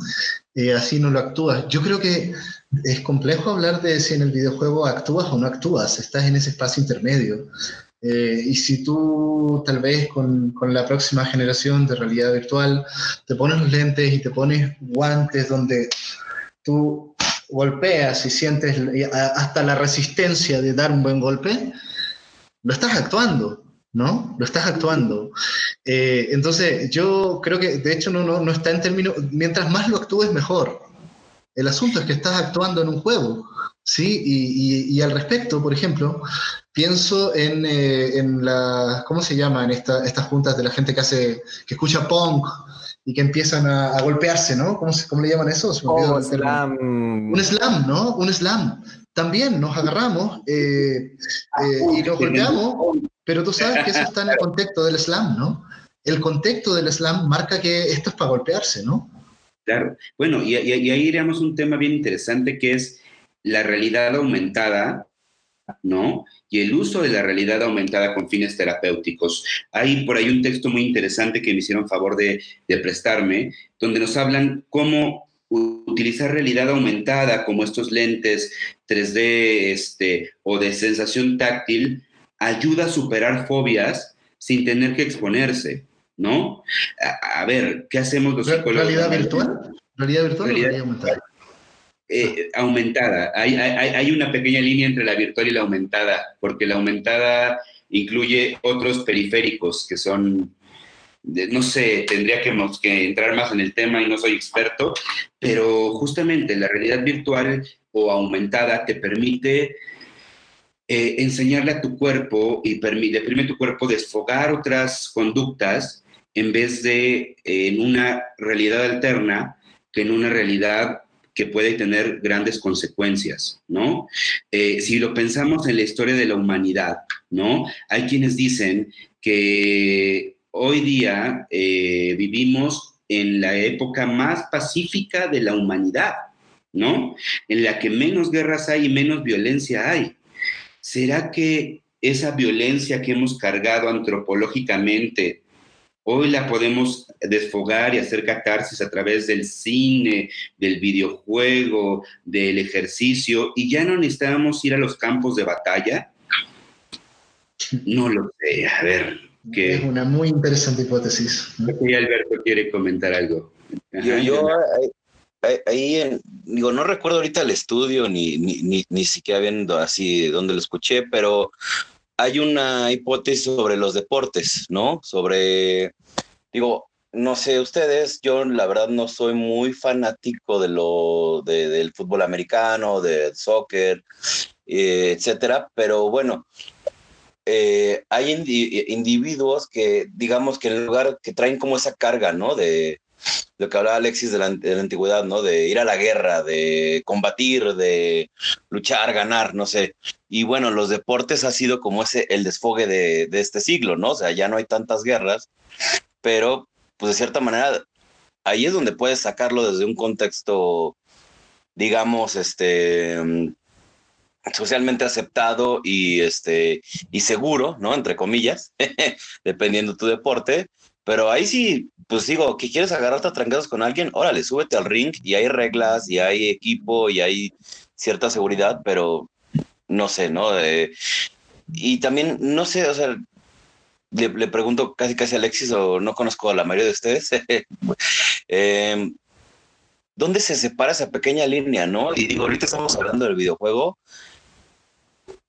Eh, así no lo actúas. Yo creo que es complejo hablar de si en el videojuego actúas o no actúas, estás en ese espacio intermedio. Y si tú tal vez con, con, la próxima generación de realidad virtual te pones los lentes y te pones guantes donde tú golpeas y sientes hasta la resistencia de dar un buen golpe, lo estás actuando, ¿no? Lo estás actuando. Eh, entonces, yo creo que de hecho no, no, no está en términos, mientras más lo actúes, mejor. El asunto es que estás actuando en un juego, ¿sí? Y, y, al respecto, por ejemplo, pienso en, eh, en ¿cómo se llaman esta, estas juntas de la gente que hace, que escucha punk y que empiezan a, golpearse, ¿no? ¿Cómo, ¿Cómo, le llaman eso? Oh, slam. Un slam, ¿no? Un slam. También nos agarramos eh, eh, y nos golpeamos, pero tú sabes que eso está en el contexto del slam, ¿no? El contexto del slam marca que esto es para golpearse, ¿no? Claro. Bueno, y, ahí iríamos un tema bien interesante que es la realidad aumentada, ¿no? Y el uso de la realidad aumentada con fines terapéuticos. Hay por ahí un texto muy interesante que me hicieron favor de, prestarme, donde nos hablan cómo utilizar realidad aumentada como estos lentes 3D este, o de sensación táctil ayuda a superar fobias sin tener que exponerse. ¿no? A, ver, ¿qué hacemos los psicólogos? ¿Realidad virtual? ¿Realidad virtual o realidad aumentada? Eh, aumentada. Hay, hay, hay, una pequeña línea entre la virtual y la aumentada, porque la aumentada incluye otros periféricos que son, no sé, tendría que, que entrar más en el tema y no soy experto, pero justamente la realidad virtual o aumentada te permite eh, enseñarle a tu cuerpo y permite, permite a tu cuerpo desfogar otras conductas en vez de en una realidad alterna que en una realidad que puede tener grandes consecuencias, ¿no? Eh, si lo pensamos en la historia de la humanidad, ¿no? Hay quienes dicen que hoy día eh, vivimos en la época más pacífica de la humanidad, ¿no? En la que menos guerras hay y menos violencia hay. ¿Será que esa violencia que hemos cargado antropológicamente Hoy la podemos desfogar y hacer catarsis a través del cine, del videojuego, del ejercicio, y ya no necesitamos ir a los campos de batalla. No lo sé, a ver. Es una muy interesante hipótesis. Y Alberto quiere comentar algo. yo, ahí, digo, no recuerdo ahorita el estudio ni, ni, ni siquiera viendo así dónde lo escuché, pero hay una hipótesis sobre los deportes, ¿no? Sobre, digo, no sé ustedes, yo la verdad no soy muy fanático de lo del fútbol americano, del soccer, eh, etcétera, pero bueno, eh, hay individuos que, digamos que en lugar que traen como esa carga, ¿no? De lo que hablaba Alexis de la, antigüedad, ¿no? De ir a la guerra, de combatir, de luchar, ganar, no sé. Y bueno, los deportes ha sido como ese, el desfogue de, de este siglo, ¿no? O sea, ya no hay tantas guerras, pero pues de cierta manera ahí es donde puedes sacarlo desde un contexto, digamos, este socialmente aceptado y este y seguro, ¿no? Entre comillas, dependiendo tu deporte. Pero ahí sí, pues digo, que quieres agarrarte a trancados con alguien, órale, súbete al ring y hay reglas y hay equipo y hay cierta seguridad, pero no sé, ¿no? y también, no sé, o sea, le, pregunto casi casi a Alexis o no conozco a la mayoría de ustedes. eh, ¿Dónde se separa esa pequeña línea, no? Y digo, ahorita estamos hablando del videojuego,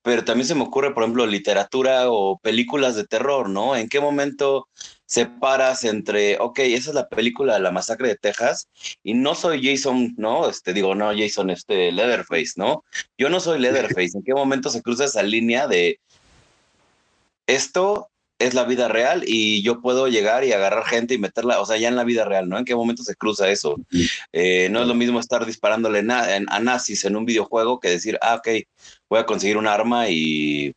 pero también se me ocurre, por ejemplo, literatura o películas de terror, ¿no? ¿En qué momento separas entre, ok, esa es la película de la masacre de Texas y no soy Jason, ¿no? Este, digo, no, Jason, este, Leatherface, ¿no? Yo no soy Leatherface. ¿En qué momento se cruza esa línea de esto es la vida real y yo puedo llegar y agarrar gente y meterla, o sea, ya en la vida real, ¿no? ¿En qué momento se cruza eso? Eh, no es lo mismo estar disparándole a nazis en un videojuego que decir, ah, ok, voy a conseguir un arma y,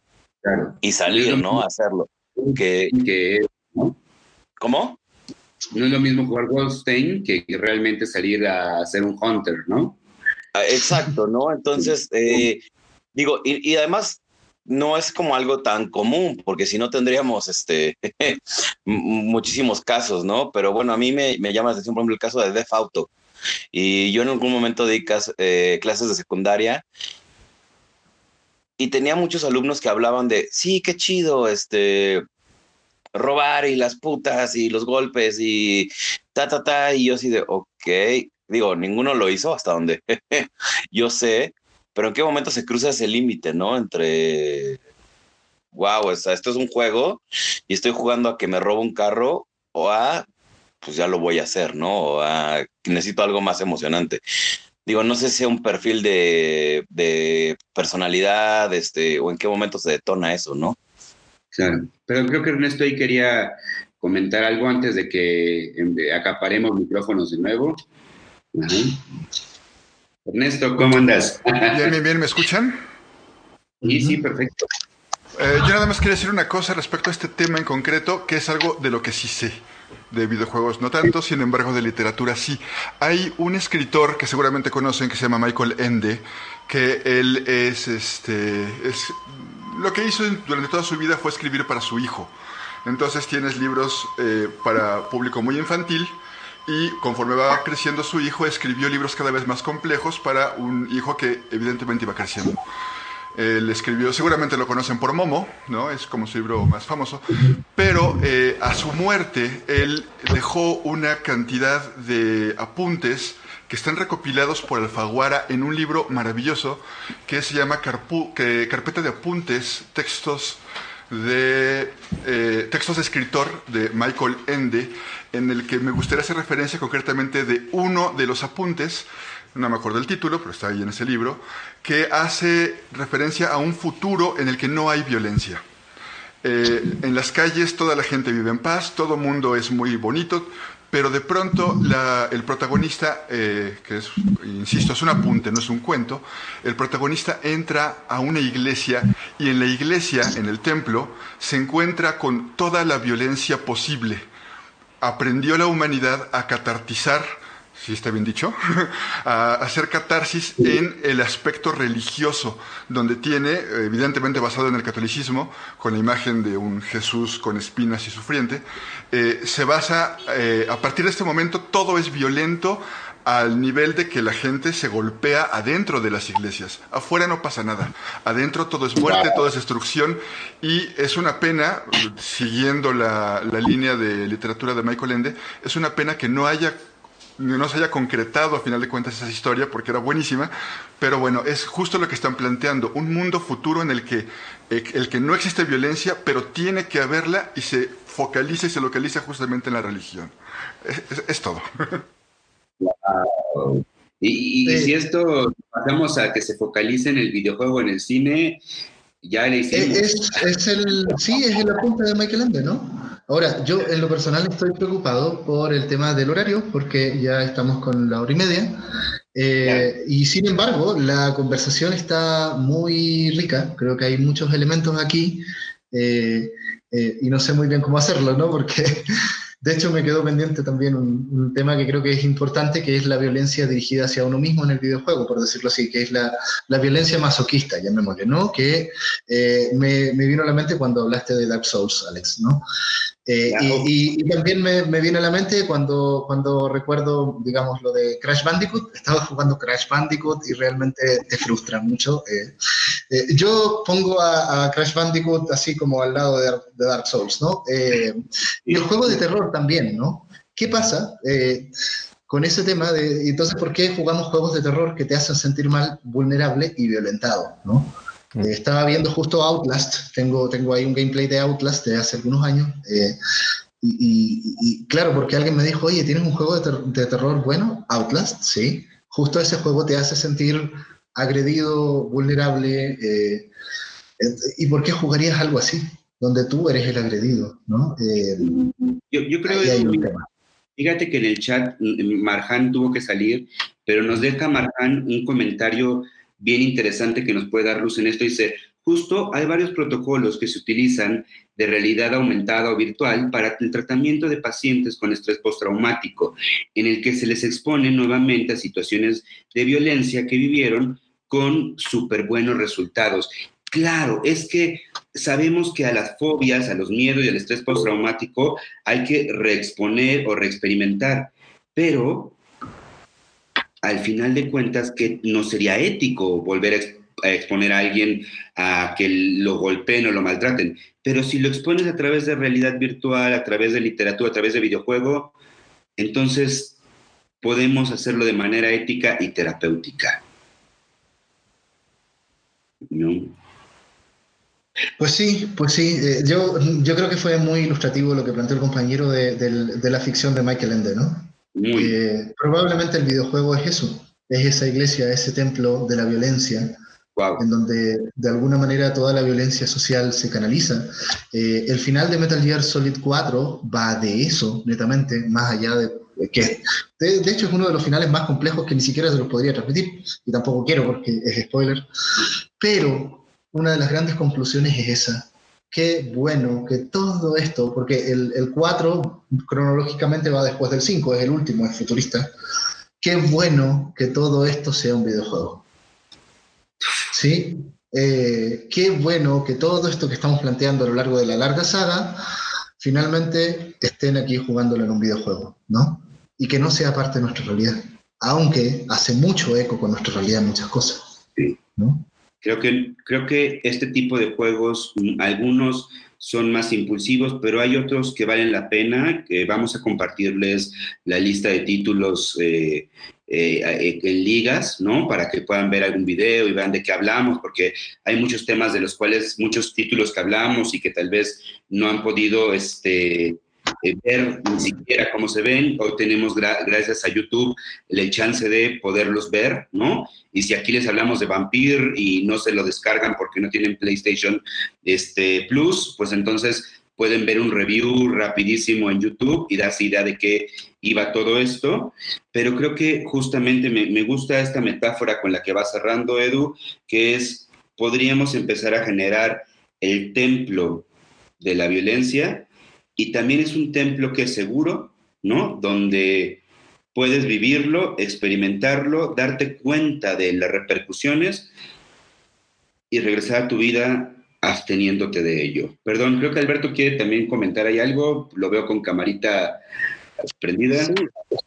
y salir, ¿no? A hacerlo. Que, que, ¿Cómo? No es lo mismo jugar Wolfenstein que realmente salir a ser un hunter, ¿no? Ah, exacto, ¿no? Entonces, eh, digo, y, y además no es como algo tan común, porque si no tendríamos este, muchísimos casos, ¿no? Pero bueno, a mí me, me llama la atención, por ejemplo, el caso de Def Auto. Y yo en algún momento di eh, clases de secundaria y tenía muchos alumnos que hablaban de, sí, qué chido, este, robar y las putas y los golpes y ta, ta, ta. Y yo así de, ok, digo, ninguno lo hizo hasta donde yo sé, pero en qué momento se cruza ese límite, ¿no? Entre, wow, o sea, esto es un juego y estoy jugando a que me robo un carro o a, pues ya lo voy a hacer, ¿no? O a, necesito algo más emocionante. Digo, no sé si es un perfil de, de personalidad, este, o en qué momento se detona eso, ¿no? Claro, pero creo que Ernesto ahí quería comentar algo antes de que em, acaparemos micrófonos de nuevo. Ernesto, ¿cómo andas? Bien, bien, bien, ¿me escuchan? Sí, sí, perfecto. Eh, yo nada más quería decir una cosa respecto a este tema en concreto, que es algo de lo que sí sé de videojuegos, no tanto, sin embargo de literatura sí. Hay un escritor que seguramente conocen que se llama Michael Ende, que él es, este, es, lo que hizo durante toda su vida fue escribir para su hijo. Entonces tienes libros eh, para público muy infantil, y conforme va creciendo su hijo, escribió libros cada vez más complejos para un hijo que evidentemente iba creciendo. Él escribió, seguramente lo conocen por Momo, ¿no? Es como su libro más famoso, pero eh, a su muerte él dejó una cantidad de apuntes que están recopilados por Alfaguara en un libro maravilloso que se llama Carpeta de Apuntes, Textos de eh, textos de escritor de Michael Ende, en el que me gustaría hacer referencia concretamente de uno de los apuntes, no me acuerdo el título, pero está ahí en ese libro, que hace referencia a un futuro en el que no hay violencia. Eh, en las calles toda la gente vive en paz, todo mundo es muy bonito, pero de pronto el protagonista, eh, que insisto, es un apunte, no es un cuento, el protagonista entra a una iglesia y en la iglesia, en el templo, se encuentra con toda la violencia posible. Aprendió la humanidad a catartizar si está bien dicho, a hacer catarsis en el aspecto religioso, donde tiene, evidentemente basado en el catolicismo, con la imagen de un Jesús con espinas y sufriente, eh, se basa, eh, a partir de este momento todo es violento al nivel de que la gente se golpea adentro de las iglesias. Afuera no pasa nada. Adentro todo es muerte, todo es destrucción. Y es una pena, siguiendo la, la línea de literatura de Michael Ende, es una pena que no haya no se haya concretado a final de cuentas esa historia porque era buenísima, pero bueno, es justo lo que están planteando, un mundo futuro en el que, eh, el que no existe violencia, pero tiene que haberla y se focaliza y se localiza justamente en la religión. Es, todo. Y, si esto pasamos a que se focalice en el videojuego, en el cine, Ya le hicimos. Es, es el, sí, es el apunte de Michael Ende, ¿no? Ahora, yo en lo personal estoy preocupado por el tema del horario, porque ya estamos con la hora y media. Eh, y sin embargo, la conversación está muy rica. Creo que hay muchos elementos aquí. Eh, eh, y no sé muy bien cómo hacerlo, ¿no? Porque de hecho me quedó pendiente también un, tema que creo que es importante, que es la violencia dirigida hacia uno mismo en el videojuego, por decirlo así, que es la, la violencia masoquista, llamémosle, ¿no? Que eh, me, me, vino a la mente cuando hablaste de Dark Souls, Alex, ¿no? Eh, y, también me, viene a la mente cuando, cuando recuerdo, digamos, lo de Crash Bandicoot. Estaba jugando Crash Bandicoot y realmente te frustra mucho. Eh, eh, yo pongo a, Crash Bandicoot así como al lado de, Dark Souls, ¿no? y el juego de terror también, ¿no? ¿Qué pasa? con ese tema de, entonces, ¿por qué jugamos juegos de terror que te hacen sentir mal, vulnerable y violentado, ¿no? Mm. Eh, estaba viendo justo Outlast, tengo, tengo ahí un gameplay de Outlast de hace algunos años. Eh, y, claro, porque alguien me dijo, oye, ¿tienes un juego de, terror bueno? Outlast, sí. Justo ese juego te hace sentir agredido, vulnerable. Eh, ¿Y por qué jugarías algo así? Donde tú eres el agredido, ¿no? yo, yo, creo que... Fíjate que en el chat mm, Marjan tuvo que salir, pero nos deja Marjan un comentario bien interesante que nos puede dar luz en esto. Dice, justo hay varios protocolos que se utilizan de realidad aumentada o virtual para el tratamiento de pacientes con estrés postraumático, en el que se les expone nuevamente a situaciones de violencia que vivieron con súper buenos resultados. Claro, es que sabemos que a las fobias, a los miedos y al estrés postraumático hay que reexponer o reexperimentar, pero al final de cuentas que no sería ético volver a, exponer a alguien a que lo golpeen o lo maltraten. Pero si lo expones a través de realidad virtual, a través de literatura, a través de videojuego, entonces podemos hacerlo de manera ética y terapéutica. Pues sí, pues sí. Eh, yo, yo creo que fue muy ilustrativo lo que planteó el compañero de, de la ficción de Michael Ende, ¿no? Eh, probablemente el videojuego es eso, es esa iglesia, ese templo de la violencia, en donde de alguna manera toda la violencia social se canaliza. Eh, el final de Metal Gear Solid 4 va de eso, netamente, más allá de que de, de, hecho es uno de los finales más complejos que ni siquiera se los podría transmitir, y tampoco quiero porque es spoiler, pero una de las grandes conclusiones es esa, qué bueno que todo esto, porque el, el 4 cronológicamente va después del 5, es el último, es futurista. Qué bueno que todo esto sea un videojuego. ¿Sí? Eh, qué bueno que todo esto que estamos planteando a lo largo de la larga saga, finalmente estén aquí jugándolo en un videojuego, ¿no? Y que no sea parte de nuestra realidad, aunque hace mucho eco con nuestra realidad en muchas cosas, ¿no? Creo que, creo que este tipo de juegos, mm, algunos son más impulsivos, pero hay otros que valen la pena, vamos a compartirles la lista de títulos eh, eh, en ligas, ¿no? Para que puedan ver algún video y vean de qué hablamos, porque hay muchos temas de los cuales, muchos títulos que hablamos y que tal vez no han podido, este, eh, ver ni siquiera cómo se ven. Hoy tenemos, gracias a YouTube, la chance de poderlos ver, ¿no? Y si aquí les hablamos de Vampir y no se lo descargan porque no tienen PlayStation este, Plus, pues entonces pueden ver un review rapidísimo en YouTube y darse idea de qué iba todo esto. Pero creo que justamente me, me gusta esta metáfora con la que va cerrando Edu, que es, podríamos empezar a generar el templo de la violencia y también es un templo que es seguro, ¿no? Donde puedes vivirlo, experimentarlo, darte cuenta de las repercusiones y regresar a tu vida absteniéndote de ello. Perdón, creo que Alberto quiere también comentar ahí algo, lo veo con camarita prendida. Sí,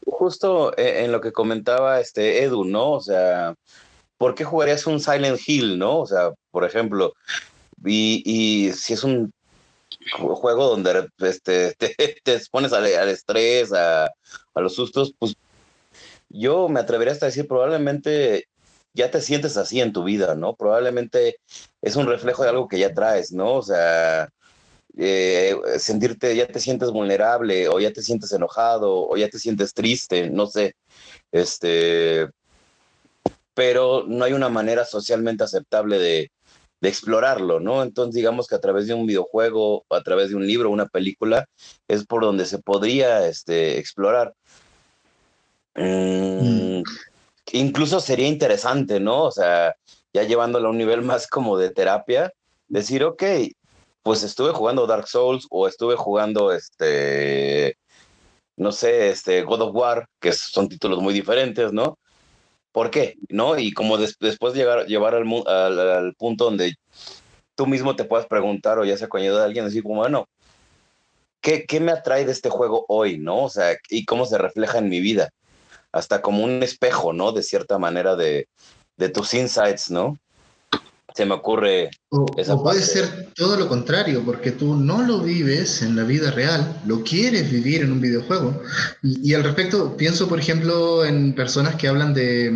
justo eh, en lo que comentaba este Edu, ¿no? O sea, ¿por qué jugarías un Silent Hill, no? O sea, por ejemplo, y, y si es un juego donde este, te, expones al, estrés, a, a, los sustos, pues yo me atrevería hasta decir, probablemente ya te sientes así en tu vida, ¿no? Probablemente es un reflejo de algo que ya traes, ¿no? O sea, eh, sentirte, ya te sientes vulnerable, o ya te sientes enojado, o ya te sientes triste, no sé. Este, pero no hay una manera socialmente aceptable de, de explorarlo, ¿no? Entonces digamos que a través de un videojuego, a través de un libro, una película, es por donde se podría este, explorar. Mm, mm. Incluso sería interesante, ¿no? O sea, ya llevándolo a un nivel más como de terapia, decir, ok, pues estuve jugando Dark Souls o estuve jugando este, no sé, este God of War, que son títulos muy diferentes, ¿no? ¿Por qué? ¿No? Y como después llegar, llevar al, al, punto donde tú mismo te puedas preguntar o ya sea con ayuda de alguien, decir bueno, ¿qué, ¿qué me atrae de este juego hoy, no? O sea, y cómo se refleja en mi vida. Hasta como un espejo, ¿no? De cierta manera de, de tus insights, ¿no? Se me ocurre. O, puede ser todo lo contrario, porque tú no lo vives en la vida real, lo quieres vivir en un videojuego. Y, al respecto, pienso, por ejemplo, en personas que hablan de,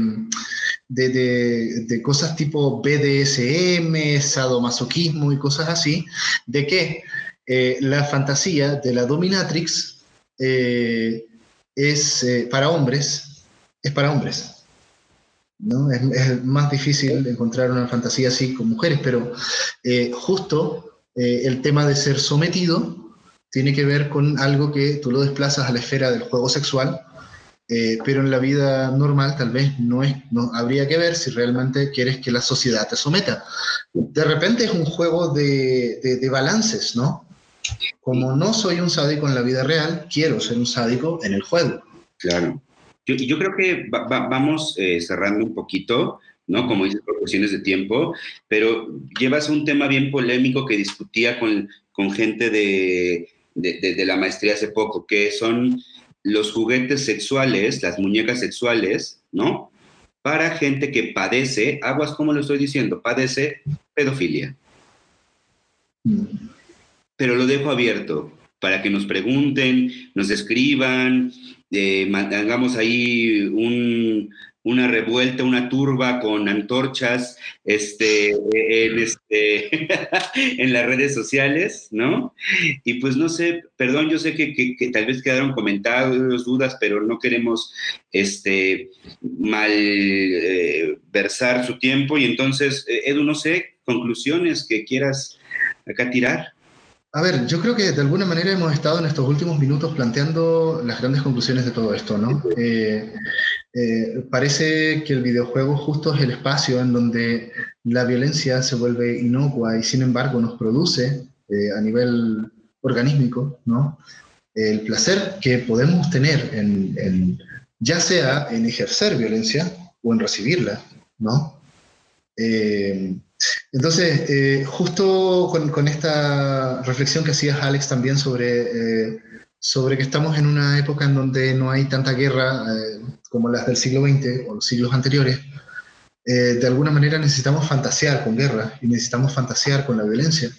de, cosas tipo BDSM, sadomasoquismo y cosas así, de que eh, la fantasía de la dominatrix eh, es eh, para hombres, es para hombres. ¿No? Es, más difícil encontrar una fantasía así con mujeres, pero eh, justo eh, el tema de ser sometido tiene que ver con algo que tú lo desplazas a la esfera del juego sexual, eh, pero en la vida normal tal vez no es, no habría que ver si realmente quieres que la sociedad te someta. De repente es un juego de, de balances, ¿no? Como no soy un sádico en la vida real, quiero ser un sádico en el juego. Claro. Yo, creo que vamos eh, cerrando un poquito, ¿no? Como dices, por cuestiones de tiempo, pero llevas un tema bien polémico que discutía con, con gente de, de, la maestría hace poco, que son los juguetes sexuales, las muñecas sexuales, ¿no? Para gente que padece, aguas como lo estoy diciendo, padece pedofilia. Pero lo dejo abierto para que nos pregunten, nos escriban, eh, mantengamos ahí una revuelta, una turba con antorchas este, en, este, en las redes sociales, ¿no? Y pues no sé, perdón, yo sé que, tal vez quedaron comentarios, dudas, pero no queremos este, mal eh, versar su tiempo. Y entonces, eh, Edu, no sé, conclusiones que quieras acá tirar. A ver, yo creo que de alguna manera hemos estado en estos últimos minutos planteando las grandes conclusiones de todo esto, ¿no? Eh, eh, parece que el videojuego justo es el espacio en donde la violencia se vuelve inocua y sin embargo nos produce eh, a nivel organísmico, ¿no? El placer que podemos tener en, ya sea en ejercer violencia o en recibirla, ¿no? Entonces, eh, justo con, esta reflexión que hacías, Alex, también sobre, eh, sobre que estamos en una época en donde no hay tanta guerra eh, como las del siglo XX o los siglos anteriores, de alguna manera necesitamos fantasear con guerra y necesitamos fantasear con la violencia.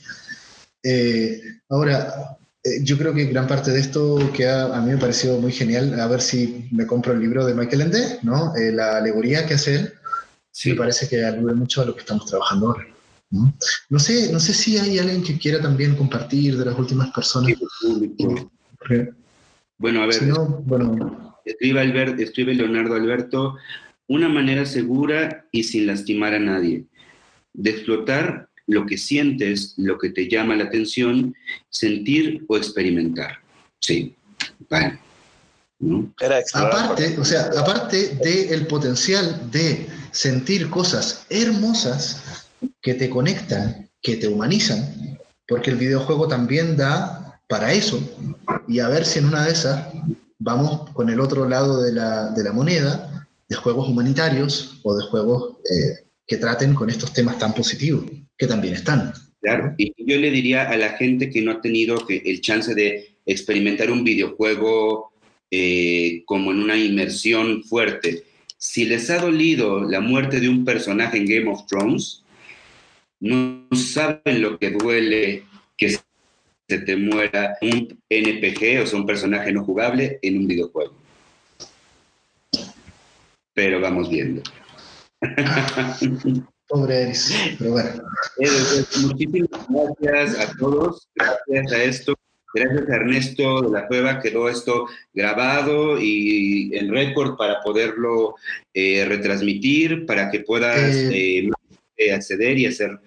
ahora, yo creo que gran parte de esto que a, mí me pareció muy genial, a ver si me compro el libro de Michael Ende, ¿no? la alegoría que hace él sí. me parece que alude mucho a lo que estamos trabajando ahora. ¿no? sé, no sé si hay alguien que quiera también compartir de las últimas personas. bueno, a ver, bueno. Escribe, escribe Leonardo Alberto, una manera segura y sin lastimar a nadie, de explotar lo que sientes, lo que te llama la atención, sentir o experimentar. Sí, vale. Aparte, o sea, aparte del potencial de sentir cosas hermosas que te conectan, que te humanizan, porque el videojuego también da para eso. Y a ver si en una de esas vamos con el otro lado de la, de la moneda, de juegos humanitarios o de juegos eh, que traten con estos temas tan positivos, que también están. Claro, y yo le diría a la gente que no ha tenido el chance de experimentar un videojuego eh, como en una inmersión fuerte, si les ha dolido la muerte de un personaje en Game of Thrones, no saben lo que duele que se te muera un NPG, o sea, un personaje no jugable en un videojuego. Pero vamos viendo. Pobre Eris, pero bueno. Muchísimas gracias a todos, gracias a esto Gracias a Ernesto de la Cueva quedó esto grabado y en récord para poderlo eh, retransmitir, para que puedas eh, acceder y hacer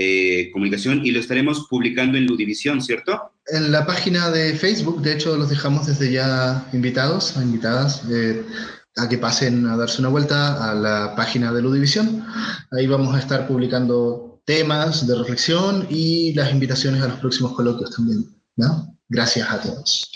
eh, comunicación y lo estaremos publicando en Ludivisión, ¿cierto? En la página de Facebook, de hecho, los dejamos desde ya invitados, invitadas, eh, a que pasen a darse una vuelta a la página de Ludivisión. Ahí vamos a estar publicando temas de reflexión y las invitaciones a los próximos coloquios también. ¿No? Gracias a todos.